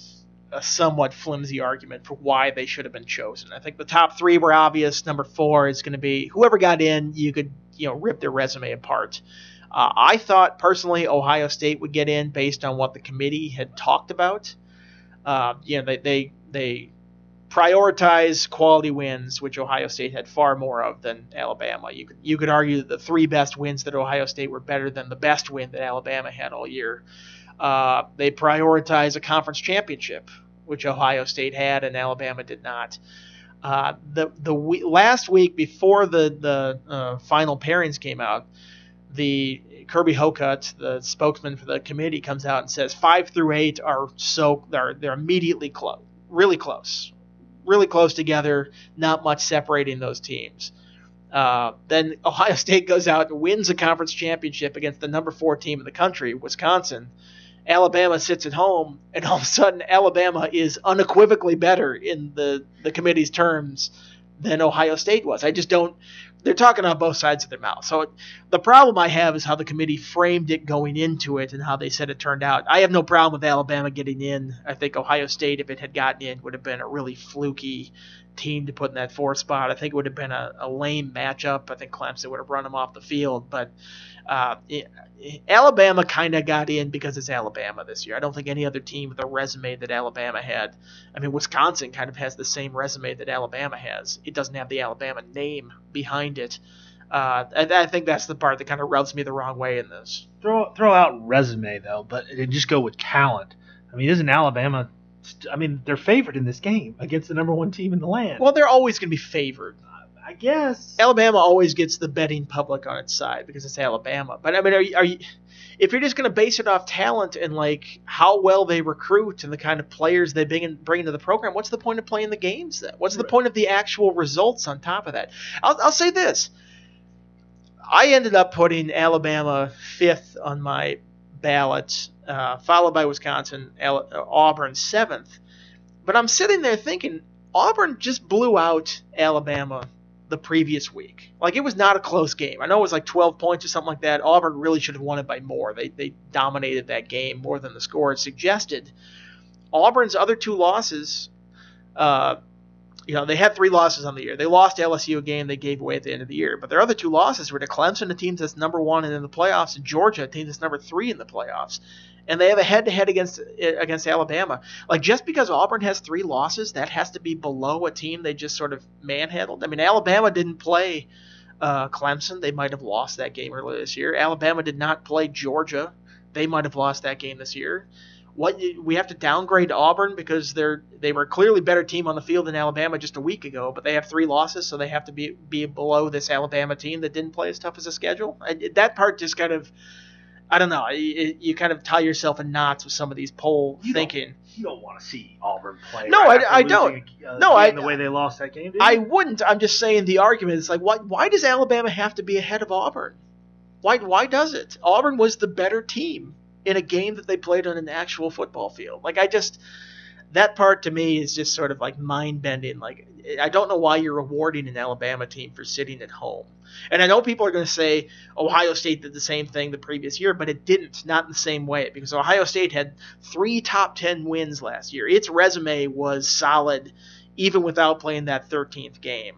a somewhat flimsy argument for why they should have been chosen. I think the top three were obvious. Number four is going to be whoever got in. You could you know rip their resume apart. Uh, I thought personally Ohio State would get in based on what the committee had talked about. Uh, you know they they they prioritize quality wins, which Ohio State had far more of than Alabama. You could you could argue that the three best wins that Ohio State were better than the best win that Alabama had all year. Uh, they prioritize a conference championship, which Ohio State had and Alabama did not. Uh, the the we, last week before the the uh, final pairings came out, the Kirby Hocutt, the spokesman for the committee, comes out and says five through eight are so they're they're immediately close, really close, really close together. Not much separating those teams. Uh, then Ohio State goes out and wins a conference championship against the number four team in the country, Wisconsin. Alabama sits at home, and all of a sudden, Alabama is unequivocally better in the, the committee's terms than Ohio State was. I just don't. They're talking on both sides of their mouth. So the problem I have is how the committee framed it going into it and how they said it turned out. I have no problem with Alabama getting in. I think Ohio State, if it had gotten in, would have been a really fluky team to put in that fourth spot. I think it would have been a, a lame matchup. I think Clemson would have run them off the field, but uh, Alabama kind of got in because it's Alabama this year. I don't think any other team with a resume that Alabama had. I mean, Wisconsin kind of has the same resume that Alabama has. It doesn't have the Alabama name behind it. Uh, and I think that's the part that kind of rubs me the wrong way in this. Throw throw out resume though, but just go with talent. I mean, isn't Alabama? I mean, they're favored in this game against the number one team in the land. Well, they're always going to be favored. I guess Alabama always gets the betting public on its side because it's Alabama. But I mean, are you, are you if you're just going to base it off talent and like how well they recruit and the kind of players they bring, in, bring into the program, what's the point of playing the games then? What's the point of the actual results on top of that? I'll, I'll say this. I ended up putting Alabama fifth on my ballot, uh, followed by Wisconsin, Al- uh, Auburn seventh. But I'm sitting there thinking Auburn just blew out Alabama the previous week. Like it was not a close game. I know it was like 12 points or something like that. Auburn really should have won it by more. They they dominated that game more than the score suggested. Auburn's other two losses, uh, you know, they had three losses on the year. They lost LSU a game they gave away at the end of the year, but their other two losses were to Clemson, a team that's number one and in the playoffs, and Georgia, a team that's number three in the playoffs and they have a head-to-head against against Alabama. Like just because Auburn has three losses, that has to be below a team they just sort of manhandled. I mean, Alabama didn't play uh, Clemson; they might have lost that game earlier this year. Alabama did not play Georgia; they might have lost that game this year. What we have to downgrade Auburn because they're they were clearly better team on the field than Alabama just a week ago, but they have three losses, so they have to be be below this Alabama team that didn't play as tough as a schedule. I, that part just kind of I don't know. You, you, kind of tie yourself in knots with some of these poll you thinking. Don't, you don't want to see Auburn play. No, right I, I don't. A, uh, no, I the way they lost that game. I wouldn't. I'm just saying the argument is like, why? Why does Alabama have to be ahead of Auburn? Why? Why does it? Auburn was the better team in a game that they played on an actual football field. Like I just that part to me is just sort of like mind bending. Like I don't know why you're rewarding an Alabama team for sitting at home. And I know people are going to say Ohio State did the same thing the previous year, but it didn't, not in the same way, because Ohio State had three top 10 wins last year. Its resume was solid even without playing that 13th game.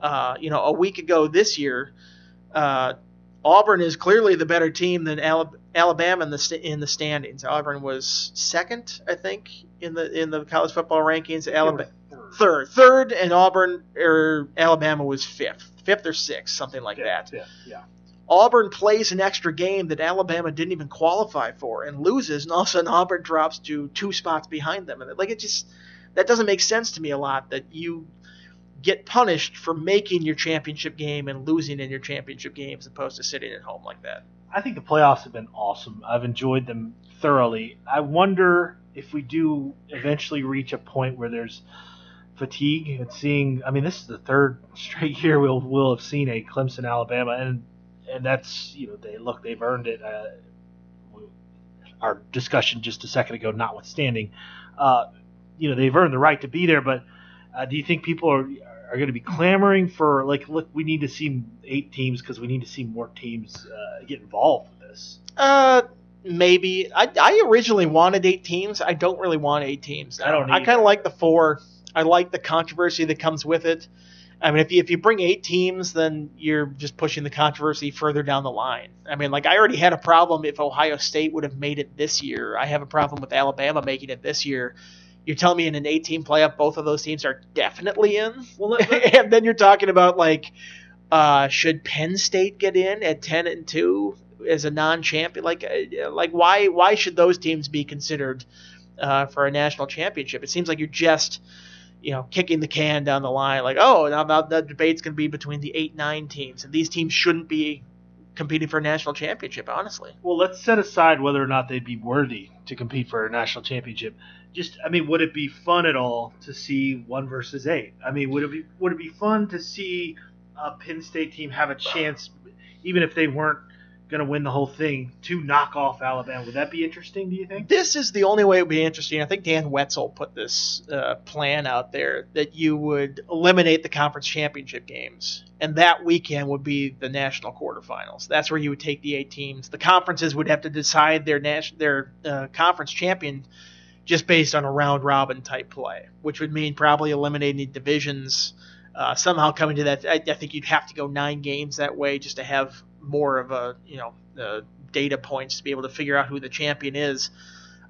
Uh, you know, a week ago this year, uh, Auburn is clearly the better team than Alabama in the in the standings. Auburn was second, I think, in the in the college football rankings. Alabama third, third, and Auburn or Alabama was fifth, fifth or sixth, something like that. Yeah, yeah. Auburn plays an extra game that Alabama didn't even qualify for and loses, and all of a sudden Auburn drops to two spots behind them. And like it just that doesn't make sense to me a lot that you get punished for making your championship game and losing in your championship game as opposed to sitting at home like that. I think the playoffs have been awesome. I've enjoyed them thoroughly. I wonder if we do eventually reach a point where there's fatigue and seeing. I mean, this is the third straight year we'll we'll have seen a Clemson Alabama, and and that's you know they look they've earned it. Uh, our discussion just a second ago, notwithstanding, uh, you know they've earned the right to be there. But uh, do you think people are are going to be clamoring for like look we need to see eight teams because we need to see more teams uh, get involved with this? Uh, maybe. I, I originally wanted eight teams. I don't really want eight teams. I don't. I kind of like the four. I like the controversy that comes with it. I mean, if you, if you bring eight teams, then you're just pushing the controversy further down the line. I mean, like I already had a problem if Ohio State would have made it this year. I have a problem with Alabama making it this year. You're telling me in an 18 playoff, both of those teams are definitely in. Well, let, let, and then you're talking about like, uh, should Penn State get in at 10 and two as a non-champion? Like, uh, like why why should those teams be considered uh, for a national championship? It seems like you're just you know, kicking the can down the line, like, oh, now, now the debate's going to be between the eight, nine teams, and these teams shouldn't be competing for a national championship, honestly. Well, let's set aside whether or not they'd be worthy to compete for a national championship. Just, I mean, would it be fun at all to see one versus eight? I mean, would it be would it be fun to see a Penn State team have a chance, even if they weren't going to win the whole thing to knock off Alabama. Would that be interesting? Do you think? This is the only way it would be interesting. I think Dan Wetzel put this uh, plan out there that you would eliminate the conference championship games, and that weekend would be the national quarterfinals. That's where you would take the eight teams. The conferences would have to decide their national their uh, conference champion just based on a round robin type play, which would mean probably eliminating divisions. Uh, somehow coming to that, I, I, think you'd have to go nine games that way just to have more of a you know uh, data points to be able to figure out who the champion is.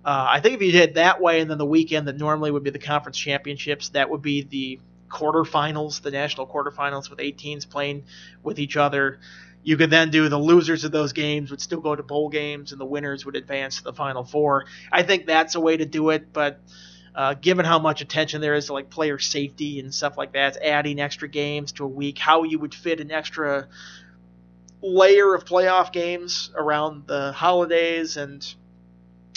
Uh, I think if you did that way, and then the weekend that normally would be the conference championships, that would be the quarterfinals, the national quarterfinals with eight teams playing with each other. You could then do the losers of those games would still go to bowl games, and the winners would advance to the final four. I think that's a way to do it, but uh, given how much attention there is to like player safety and stuff like that, adding extra games to a week, how you would fit an extra layer of playoff games around the holidays and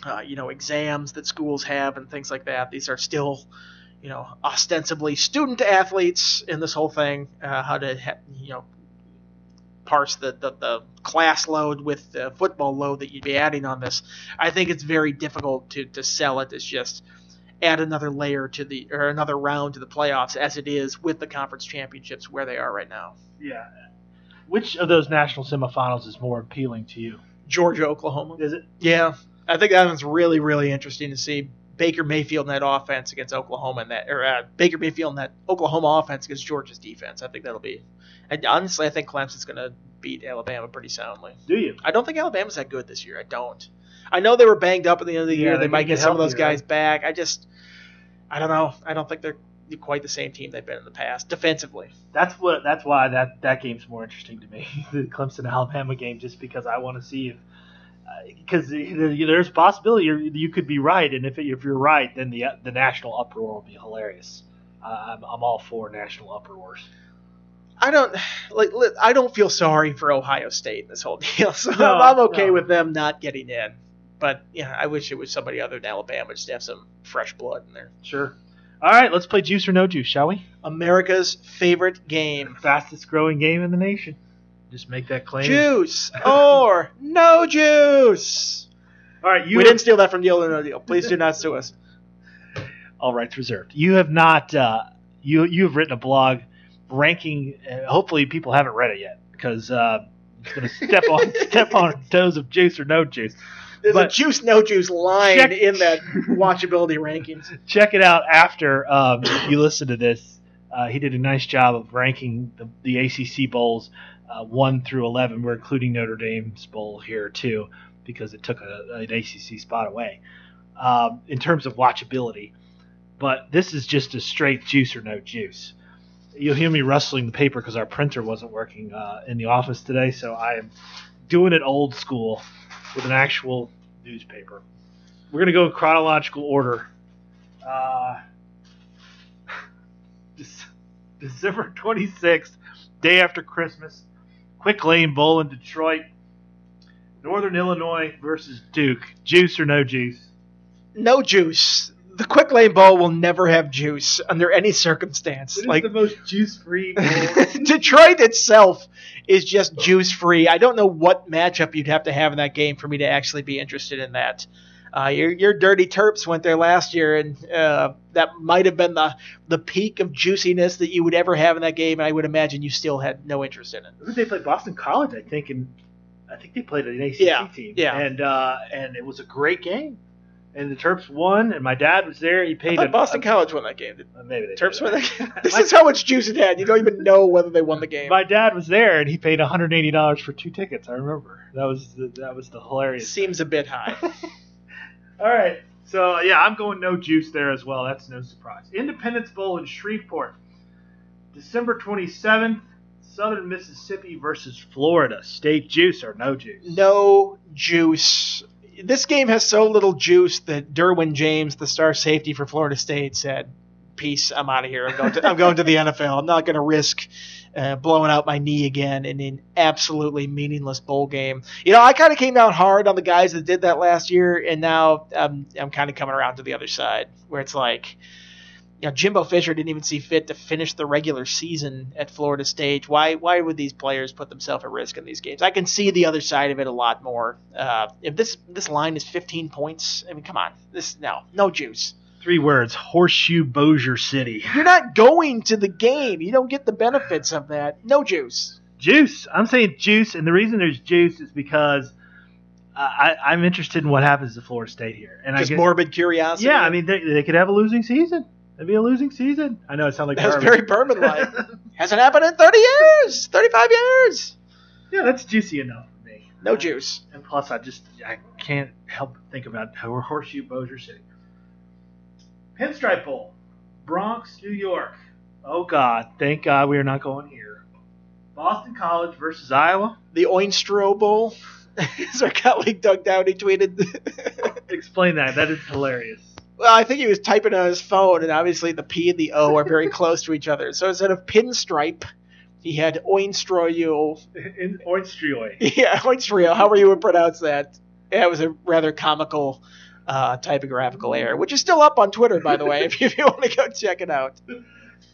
uh, you know exams that schools have and things like that. These are still you know ostensibly student athletes in this whole thing. Uh, how to ha- you know parse the, the, the, class load with the football load that you'd be adding on this. I think it's very difficult to, to sell it as just add another layer to the or another round to the playoffs as it is with the conference championships where they are right now. Yeah. Which of those national semifinals is more appealing to you? Georgia, Oklahoma. Is it? Yeah. I think that one's really, really interesting to see. Baker Mayfield in that offense against Oklahoma and that or uh, Baker Mayfield in that Oklahoma offense against Georgia's defense. I think that'll be. And honestly, I think Clemson's going to beat Alabama pretty soundly. Do you? I don't think Alabama's that good this year. I don't. I know they were banged up at the end of the Yeah, year. they They might get some of those guys back. I just, I don't know. I don't think they're quite the same team they've been in the past defensively. That's what. That's why that that game's more interesting to me, the Clemson Alabama game, just because I want to see if. Because there's a possibility you're, you could be right, and if if you're right, then the the national uproar will be hilarious. Uh, I'm, I'm all for national uproars. I don't like. I don't feel sorry for Ohio State in this whole deal, so No, I'm okay no. with them not getting in. But yeah, I wish it was somebody other than Alabama just to have some fresh blood in there. Sure. All right, let's play Juice or No Juice, shall we? America's favorite game: Fastest growing game in the nation. Just make that claim. juice or no juice. All right, you we have- didn't steal that from Deal or No Deal. Please do not sue us. all rights reserved. You have not. Uh, you you have written a blog ranking. Uh, hopefully, people haven't read it yet because uh, it's going to step on step on toes of juice or no juice. There's But- a juice no juice line Check- in that watchability rankings. Check it out after um, you listen to this. Uh, he did a nice job of ranking the, the ACC bowls uh, one through eleven. We're including Notre Dame's bowl here too because it took a, an ACC spot away um, in terms of watchability. But this is just a straight juice or no juice. You'll hear me rustling the paper because our printer wasn't working uh, in the office today, so I am doing it old school with an actual newspaper. We're going to go in chronological order. Uh, December 26th, day after Christmas, Quick Lane Bowl in Detroit. Northern Illinois versus Duke. Juice or no juice? No juice. The Quick Lane Bowl will never have juice under any circumstance. like the most juice-free. Detroit itself is just juice free. I don't know what matchup you'd have to have in that game for me to actually be interested in that. Uh, your your dirty Terps went there last year, and uh, that might have been the the peak of juiciness that you would ever have in that game. And I would imagine you still had no interest in it. They play? Boston College, I think, and I think they played an ACC Yeah, team. yeah. and uh, and it was a great game. And the Terps won, and my dad was there. He paid thought a, Boston a- College won that game. Did uh, maybe they Terps won that game? This My- is how much juice it had. You don't even know whether they won the game. My dad was there, and he paid 180 dollars for two tickets. I remember that was the, that was the hilarious. Seems a bit high. All right, so yeah, I'm going no juice there as well. That's no surprise. Independence Bowl in Shreveport, December 27th. Southern Mississippi versus Florida. State juice or no juice? no juice. This game has so little juice that Derwin James, the star safety for Florida State, said, "Peace, I'm out of here. I'm going to, I'm going to the NFL. I'm not going to risk uh, blowing out my knee again in an absolutely meaningless bowl game." You know, I kind of came down hard on the guys that did that last year, and now um, I'm kind of coming around to the other side, where it's like. You know, Jimbo Fisher didn't even see fit to finish the regular season at Florida State. Why? Why would these players put themselves at risk in these games? I can see the other side of it a lot more. Uh, if this this line is 15 points, I mean, come on, this no, no juice. Three words: Horseshoe Bossier City. You're not going to the game. You don't get the benefits of that. No juice. Juice. I'm saying juice, and the reason there's juice is because I, I'm interested in what happens to Florida State here, and Just I guess, morbid curiosity. yeah, I mean they, they could have a losing season. It'd be a losing season. I know it sounds like That's very Berman like. Hasn't happened in 30 years, 35 years. yeah, that's juicy enough for me. No uh, juice. And plus, I just I can't help but think about how Horseshoe Bossier City. Pinstripe Bowl, Bronx, New York. Oh God, thank God we are not going here. Boston College versus Iowa. The Oinstro Bowl. As our colleague Doug Downey tweeted. Explain that. That is hilarious. Well, I think he was typing on his phone, and obviously the P and the O are very close to each other. So instead of pinstripe, he had Oinstroyo. In Oinstrioi. Yeah, Oinstrio, however you would pronounce that. Yeah, it was a rather comical uh, typographical error, which is still up on Twitter, by the way, if you, if you want to go check it out.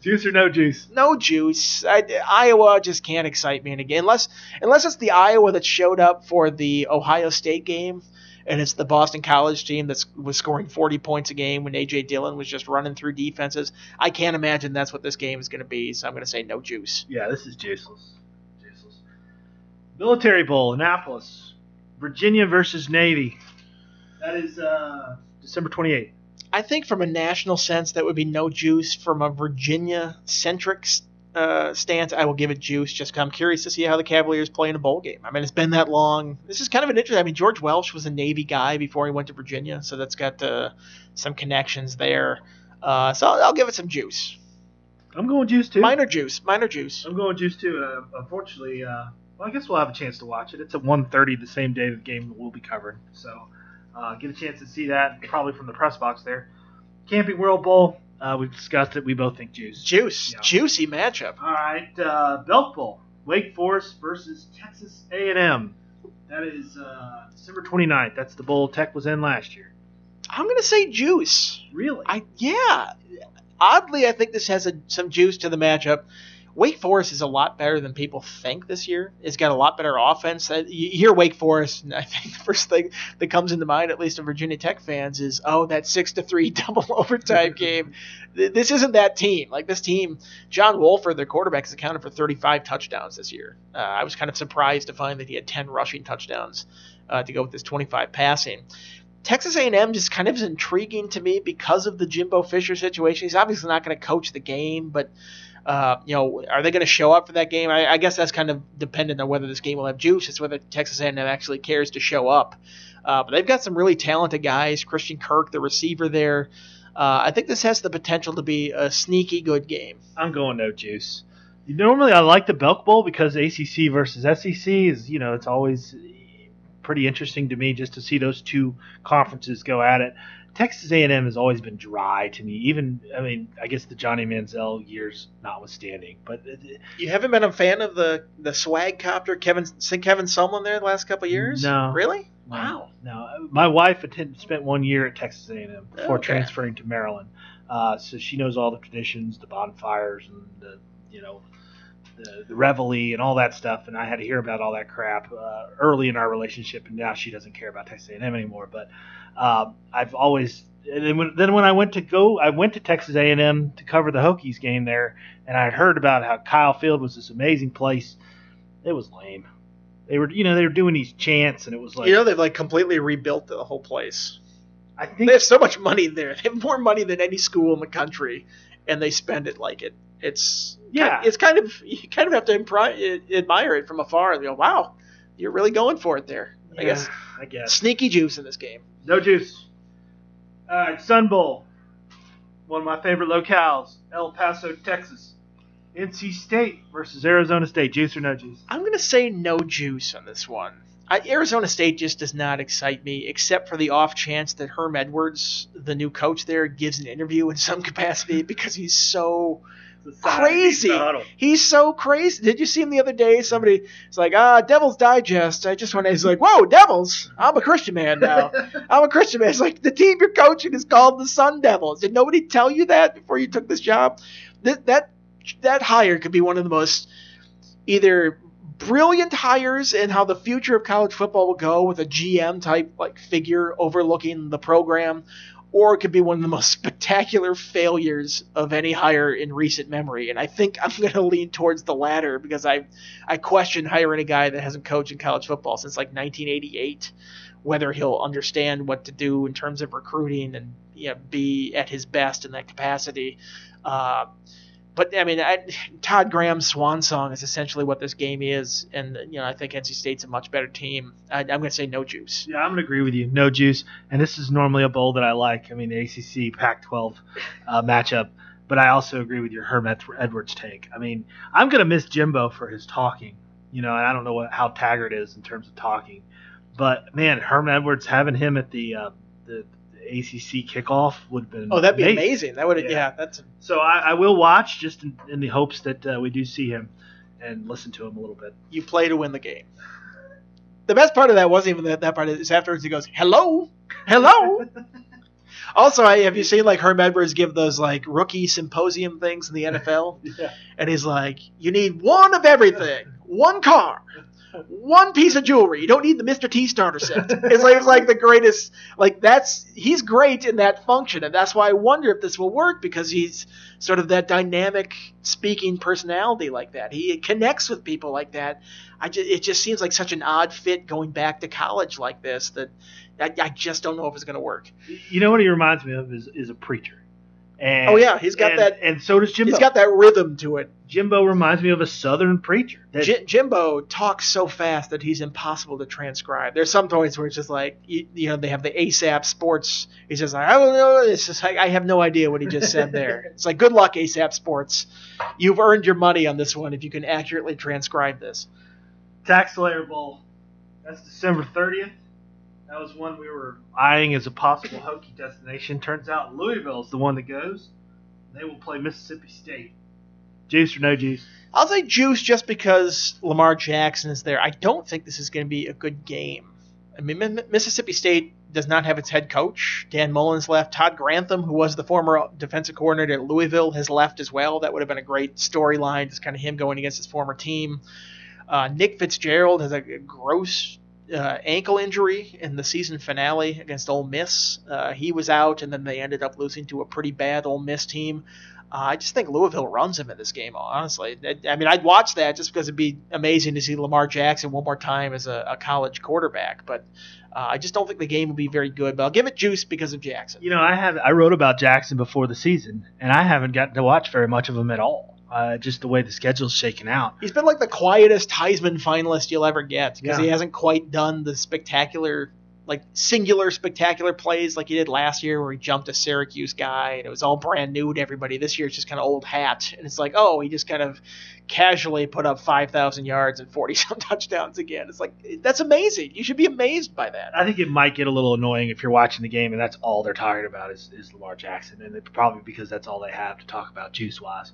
Juice or no juice? no juice. I, Iowa just can't excite me in a game unless unless it's the Iowa that showed up for the Ohio State game, and it's the Boston College team that was scoring 40 points a game when AJ Dillon was just running through defenses. I can't imagine that's what this game is going to be, so I'm going to say no juice. Yeah, this is juiceless. Juiceless. Military Bowl, Annapolis, Virginia versus Navy. That is uh, December 28th. I think from a national sense that would be no juice. From a Virginia centric uh, stance, I will give it juice. Just I'm curious to see how the Cavaliers play in a bowl game. I mean, it's been that long. This is kind of an interesting. I mean, George Welsh was a Navy guy before he went to Virginia, so that's got uh, some connections there. Uh, so I'll, I'll give it some juice. I'm going juice too. Minor juice. Minor juice. I'm going juice too. And uh, unfortunately, uh, well, I guess we'll have a chance to watch it. It's at 1:30, the same day the game will be covered. So uh, get a chance to see that probably from the press box there. Camping World Bowl. Uh, we've discussed it. We both think juice. Juice. Yeah. Juicy matchup. All right, uh, Belk Bowl, Wake Forest versus Texas A&M. That is uh, December 29th. That's the bowl Tech was in last year. I'm gonna say juice. Really? I yeah. Oddly, I think this has a, some juice to the matchup. Wake Forest is a lot better than people think this year. It's got a lot better offense. Uh, You hear Wake Forest, and I think the first thing that comes into mind, at least of Virginia Tech fans, is oh that six to three double overtime game. This isn't that team. Like this team, John Wolford, their quarterback, has accounted for 35 touchdowns this year. Uh, I was kind of surprised to find that he had 10 rushing touchdowns uh, to go with his 25 passing. Texas A&M just kind of is intriguing to me because of the Jimbo Fisher situation. He's obviously not going to coach the game, but uh, you know, are they going to show up for that game? I, I guess that's kind of dependent on whether this game will have juice. It's whether Texas A&M actually cares to show up. Uh, but they've got some really talented guys. Christian Kirk, the receiver there. Uh, I think this has the potential to be a sneaky good game. I'm going no juice. Normally, I like the Belk Bowl because ACC versus SEC is, you know, it's always pretty interesting to me just to see those two conferences go at it. Texas A&M has always been dry to me. Even, I mean, I guess the Johnny Manziel years notwithstanding, but You haven't been a fan of the the swag copter Kevin Kevin Sumlin there the last couple of years? No. Really? Wow. No, my wife attended, spent one year at Texas A&M before Okay. transferring to Maryland, uh, so she knows all the traditions, the bonfires, and the you know the, the reveille and all that stuff. And I had to hear about all that crap uh, early in our relationship, and now she doesn't care about Texas A&M anymore. But um, I've always and then when, then when I went to go, I went to Texas A&M to cover the Hokies game there, and I had heard about how Kyle Field was this amazing place. It was lame. They were, you know, they were doing these chants, and it was like, you know they've like completely rebuilt the whole place. I think They have so much money there. They have more money than any school in the country, and they spend it like it. It's Yeah. It's kind of you kind of have to impri- admire it from afar. And go, wow, you're really going for it there. I guess I guess. sneaky juice in this game. No juice. All right, Sun Bowl. One of my favorite locales, El Paso, Texas. NC State versus Arizona State. Juice or no juice? I'm gonna say no juice on this one. I, Arizona State just does not excite me, except for the off chance that Herm Edwards, the new coach there, gives an interview in some capacity because he's so crazy. He's so crazy. Did you see him the other day? Somebody it's like, ah, Devil's Digest. I just went, he's like, whoa, Devils. I'm a Christian man now. I'm a Christian man. It's like, the team you're coaching is called the Sun Devils. Did nobody tell you that before you took this job? That, that, that hire could be one of the most either brilliant hires in how the future of college football will go with a GM type like figure overlooking the program or it could be one of the most spectacular failures of any hire in recent memory. And I think I'm going to lean towards the latter because I I question hiring a guy that hasn't coached in college football since like 1988, whether he'll understand what to do in terms of recruiting and you know, be at his best in that capacity. Uh, but I mean, I, Todd Graham's swan song is essentially what this game is, and you know I think NC State's a much better team. I, am going to say no juice. Yeah, I'm going to agree with you. No juice, and this is normally a bowl that I like. I mean, the ACC Pac-12 uh, matchup, but I also agree with your Herm Edwards take. I mean, I'm going to miss Jimbo for his talking. You know, and I don't know what, how Taggart is in terms of talking, but man, Herm Edwards having him at the uh, the ACC kickoff would have been. Oh, that'd be amazing. amazing. That would, yeah. yeah. that's. So I, I, will watch just in, in the hopes that uh, we do see him and listen to him a little bit. You play to win the game. The best part of that wasn't even that, that part. Is afterwards he goes, "Hello, hello." also, I, have you seen like Herm Edwards give those like rookie symposium things in the NFL? yeah. And he's like, "You need one of everything, one car." One piece of jewelry. You don't need the Mr. T starter set. It's like it's like the greatest. Like that's he's great in that function, and that's why I wonder if this will work because he's sort of that dynamic speaking personality like that. He connects with people like that. I just it just seems like such an odd fit going back to college like this that I, I just don't know if it's going to work. You know what he reminds me of is is a preacher. And, oh yeah, he's got and, that, and so does Jimbo. He's got that rhythm to it. Jimbo reminds me of a Southern preacher. J- Jimbo talks so fast that he's impossible to transcribe. There's some points where it's just like you, you know they have the ASAP Sports. He's just like I don't know. It's just like I have no idea what he just said there. it's like good luck ASAP Sports. You've earned your money on this one if you can accurately transcribe this. TaxSlayer Bowl. That's December 30th. That was one we were eyeing as a possible Hokie destination. Turns out Louisville is the one that goes. They will play Mississippi State. Juice or no juice? I'll say juice just because Lamar Jackson is there. I don't think this is going to be a good game. I mean, Mississippi State does not have its head coach. Dan Mullen's left. Todd Grantham, who was the former defensive coordinator at Louisville, has left as well. That would have been a great storyline, just kind of him going against his former team. Uh, Nick Fitzgerald has a gross uh, ankle injury in the season finale against Ole Miss. Uh, he was out, and then they ended up losing to a pretty bad Ole Miss team. Uh, I just think Louisville runs him in this game, honestly. I, mean, I'd watch that just because it'd be amazing to see Lamar Jackson one more time as a, a college quarterback. But uh, I just don't think the game will be very good. But I'll give it juice because of Jackson. You know, I have I wrote about Jackson before the season, and I haven't gotten to watch very much of him at all uh, just the way the schedule's shaken out. He's been like the quietest Heisman finalist you'll ever get because yeah. he hasn't quite done the spectacular, like singular spectacular plays like he did last year where he jumped a Syracuse guy and it was all brand new to everybody. This year it's just kind of old hat and it's like, oh, he just kind of casually put up 5,000 yards and 40 some touchdowns again. It's like, that's amazing. You should be amazed by that. I think it might get a little annoying if you're watching the game and that's all they're talking about is, is Lamar Jackson. And probably because that's all they have to talk about juice wise.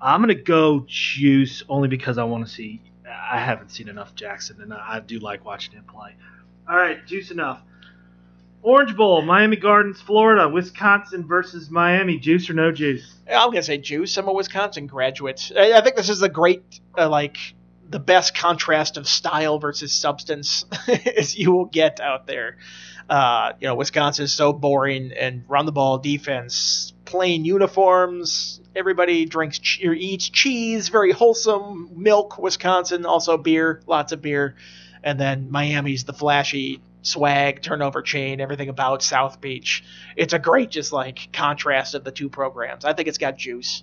I'm gonna go Juice only because I want to see. I haven't seen enough Jackson, and I do like watching him play. All right, Juice enough. Orange Bowl, Miami Gardens, Florida, Wisconsin versus Miami. Juice or no juice? I'm gonna say juice. I'm a Wisconsin graduate. I think this is a great, uh, like, the best contrast of style versus substance as you will get out there. Uh, you know, Wisconsin is so boring and run the ball defense, plain uniforms. Everybody drinks or eats cheese, very wholesome. Milk, Wisconsin, also beer, lots of beer. And then Miami's the flashy swag, turnover chain, everything about South Beach. It's a great, just like contrast of the two programs. I think it's got juice.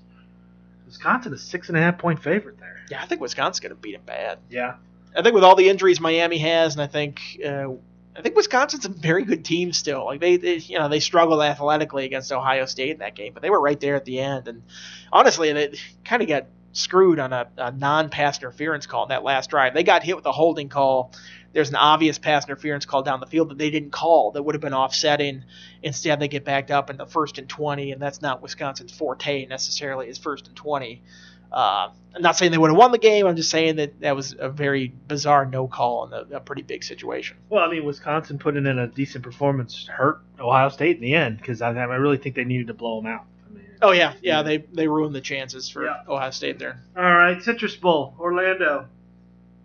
Wisconsin is six and a half point favorite there. Yeah, I think Wisconsin's going to beat him bad. Yeah. I think with all the injuries Miami has, and I think uh, I think Wisconsin's a very good team still. Like they, they, you know, they struggled athletically against Ohio State in that game, but they were right there at the end. And honestly, they kind of got screwed on a, a non-pass interference call in that last drive. They got hit with a holding call. There's an obvious pass interference call down the field that they didn't call that would have been offsetting. Instead, they get backed up in the first and 20, and that's not Wisconsin's forte necessarily. Is first and 20. Uh, I'm not saying they would have won the game. I'm just saying that that was a very bizarre no call in a, a, pretty big situation. Well, I mean, Wisconsin putting in a decent performance hurt Ohio State in the end because I, I, really think they needed to blow them out. I mean, oh yeah, yeah, they they ruined the chances for yeah. Ohio State there. All right, Citrus Bowl, Orlando,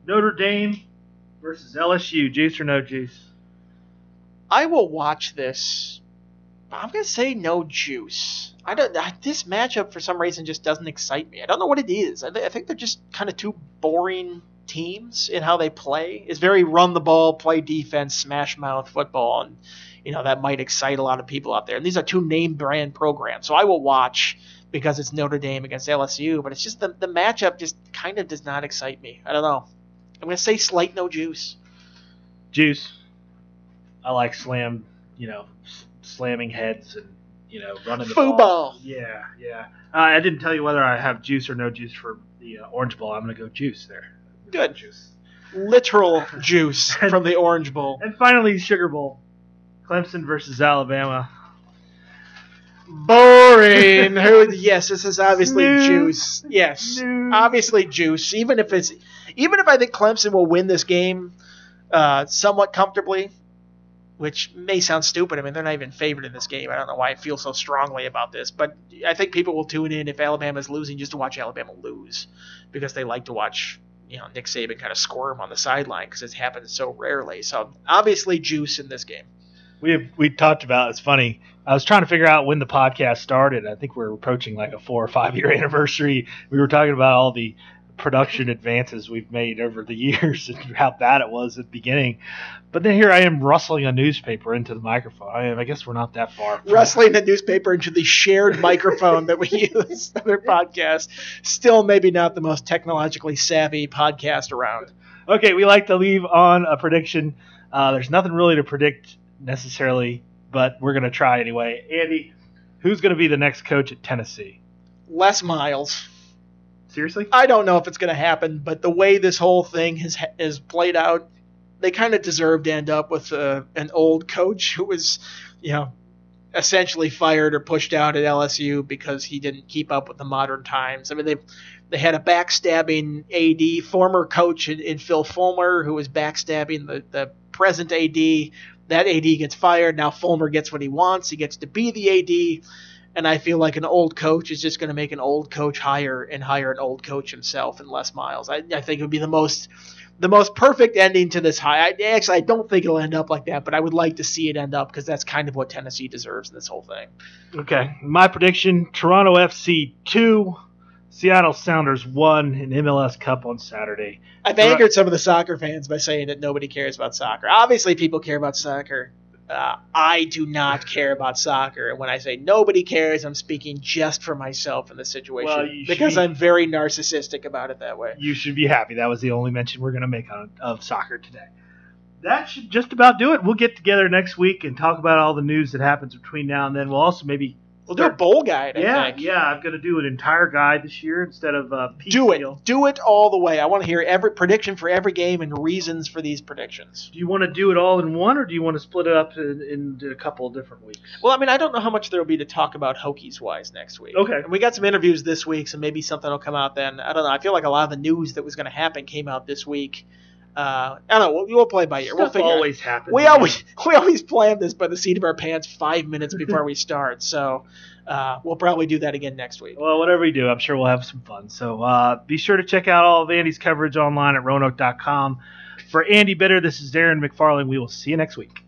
Notre Dame versus LSU. Juice or no juice? I will watch this I'm gonna say no juice. I don't. This matchup for some reason just doesn't excite me. I don't know what it is. I, th- I think they're just kind of two boring teams in how they play. It's very run the ball, play defense, smash mouth football, and you know that might excite a lot of people out there. And these are two name brand programs, so I will watch because it's Notre Dame against LSU. But it's just the the matchup just kind of does not excite me. I don't know. I'm gonna say slight no juice. Juice. I like slam. You know, slamming heads and you know running the Football. ball. Yeah, yeah. Uh, I didn't tell you whether I have juice or no juice for the uh, Orange Bowl. I'm gonna go juice there. Good. Juice. Literal juice from the Orange Bowl. And finally, Sugar Bowl. Clemson versus Alabama. Boring. Who? Yes, this is obviously Snooze. juice. Yes, Snooze. obviously juice. Even if it's, even if I think Clemson will win this game, uh, somewhat comfortably, which may sound stupid. I mean, they're not even favored in this game. I don't know why I feel so strongly about this, but I think people will tune in if Alabama's losing just to watch Alabama lose, because they like to watch. You know, Nick Saban kind of squirm on the sideline because it happens so rarely. So obviously, juice in this game. We have, we talked about it's funny. I was trying to figure out when the podcast started. I think we're approaching like a four or five year anniversary. We were talking about all the production advances we've made over the years and how bad it was at the beginning. But then here I am rustling a newspaper into the microphone. I, mean, I guess we're not that far. Rustling the newspaper into the shared microphone that we use on our podcast. Still, maybe not the most technologically savvy podcast around. Okay, we like to leave on a prediction. Uh, there's nothing really to predict necessarily, but we're going to try anyway. Andy, who's going to be the next coach at Tennessee? Les Miles. Seriously? I don't know if it's going to happen, but the way this whole thing has has played out, they kind of deserve to end up with uh, an old coach who was, you know, essentially fired or pushed out at LSU because he didn't keep up with the modern times. I mean, they they had a backstabbing AD, former coach in, in Phil Fulmer, who was backstabbing the, the present AD. That AD gets fired. Now Fulmer gets what he wants. He gets to be the AD. And I feel like an old coach is just going to make an old coach hire and hire an old coach himself and Les Miles. I, I think it would be the most the most perfect ending to this high. I, actually, I don't think it'll end up like that, but I would like to see it end up because that's kind of what Tennessee deserves in this whole thing. Okay, my prediction: Toronto FC two, Seattle Sounders one in MLS Cup on Saturday. I've angered some of the soccer fans by saying that nobody cares about soccer. Obviously, people care about soccer. Uh, I do not care about soccer. And when I say nobody cares, I'm speaking just for myself in this situation Well, because be- I'm very narcissistic about it that way. You should be happy. That was the only mention we're going to make on of soccer today. That should just about do it. We'll get together next week and talk about all the news that happens between now and then. We'll also maybe We'll do a bowl guide. I yeah think. yeah. I'm to do an entire guide this year instead of uh, Do it. Do it all the way. I want to hear every prediction for every game and reasons for these predictions. Do you want to do it all in one, or do you want to split it up in, into a couple of different weeks? Well, I mean, I don't know how much there will be to talk about Hokies wise next week. Okay. And we got some interviews this week, so maybe something will come out then. I don't know. I feel like a lot of the news that was going to happen came out this week. Uh, I don't know. We'll, we'll play by ear. we'll figure. always happens. We always we always plan this by the seat of our pants five minutes before we start. So uh, we'll probably do that again next week. Well, whatever we do, I'm sure we'll have some fun. So uh, be sure to check out all of Andy's coverage online at roanoke.com. For Andy Bitter, this is Darren McFarling. We will see you next week.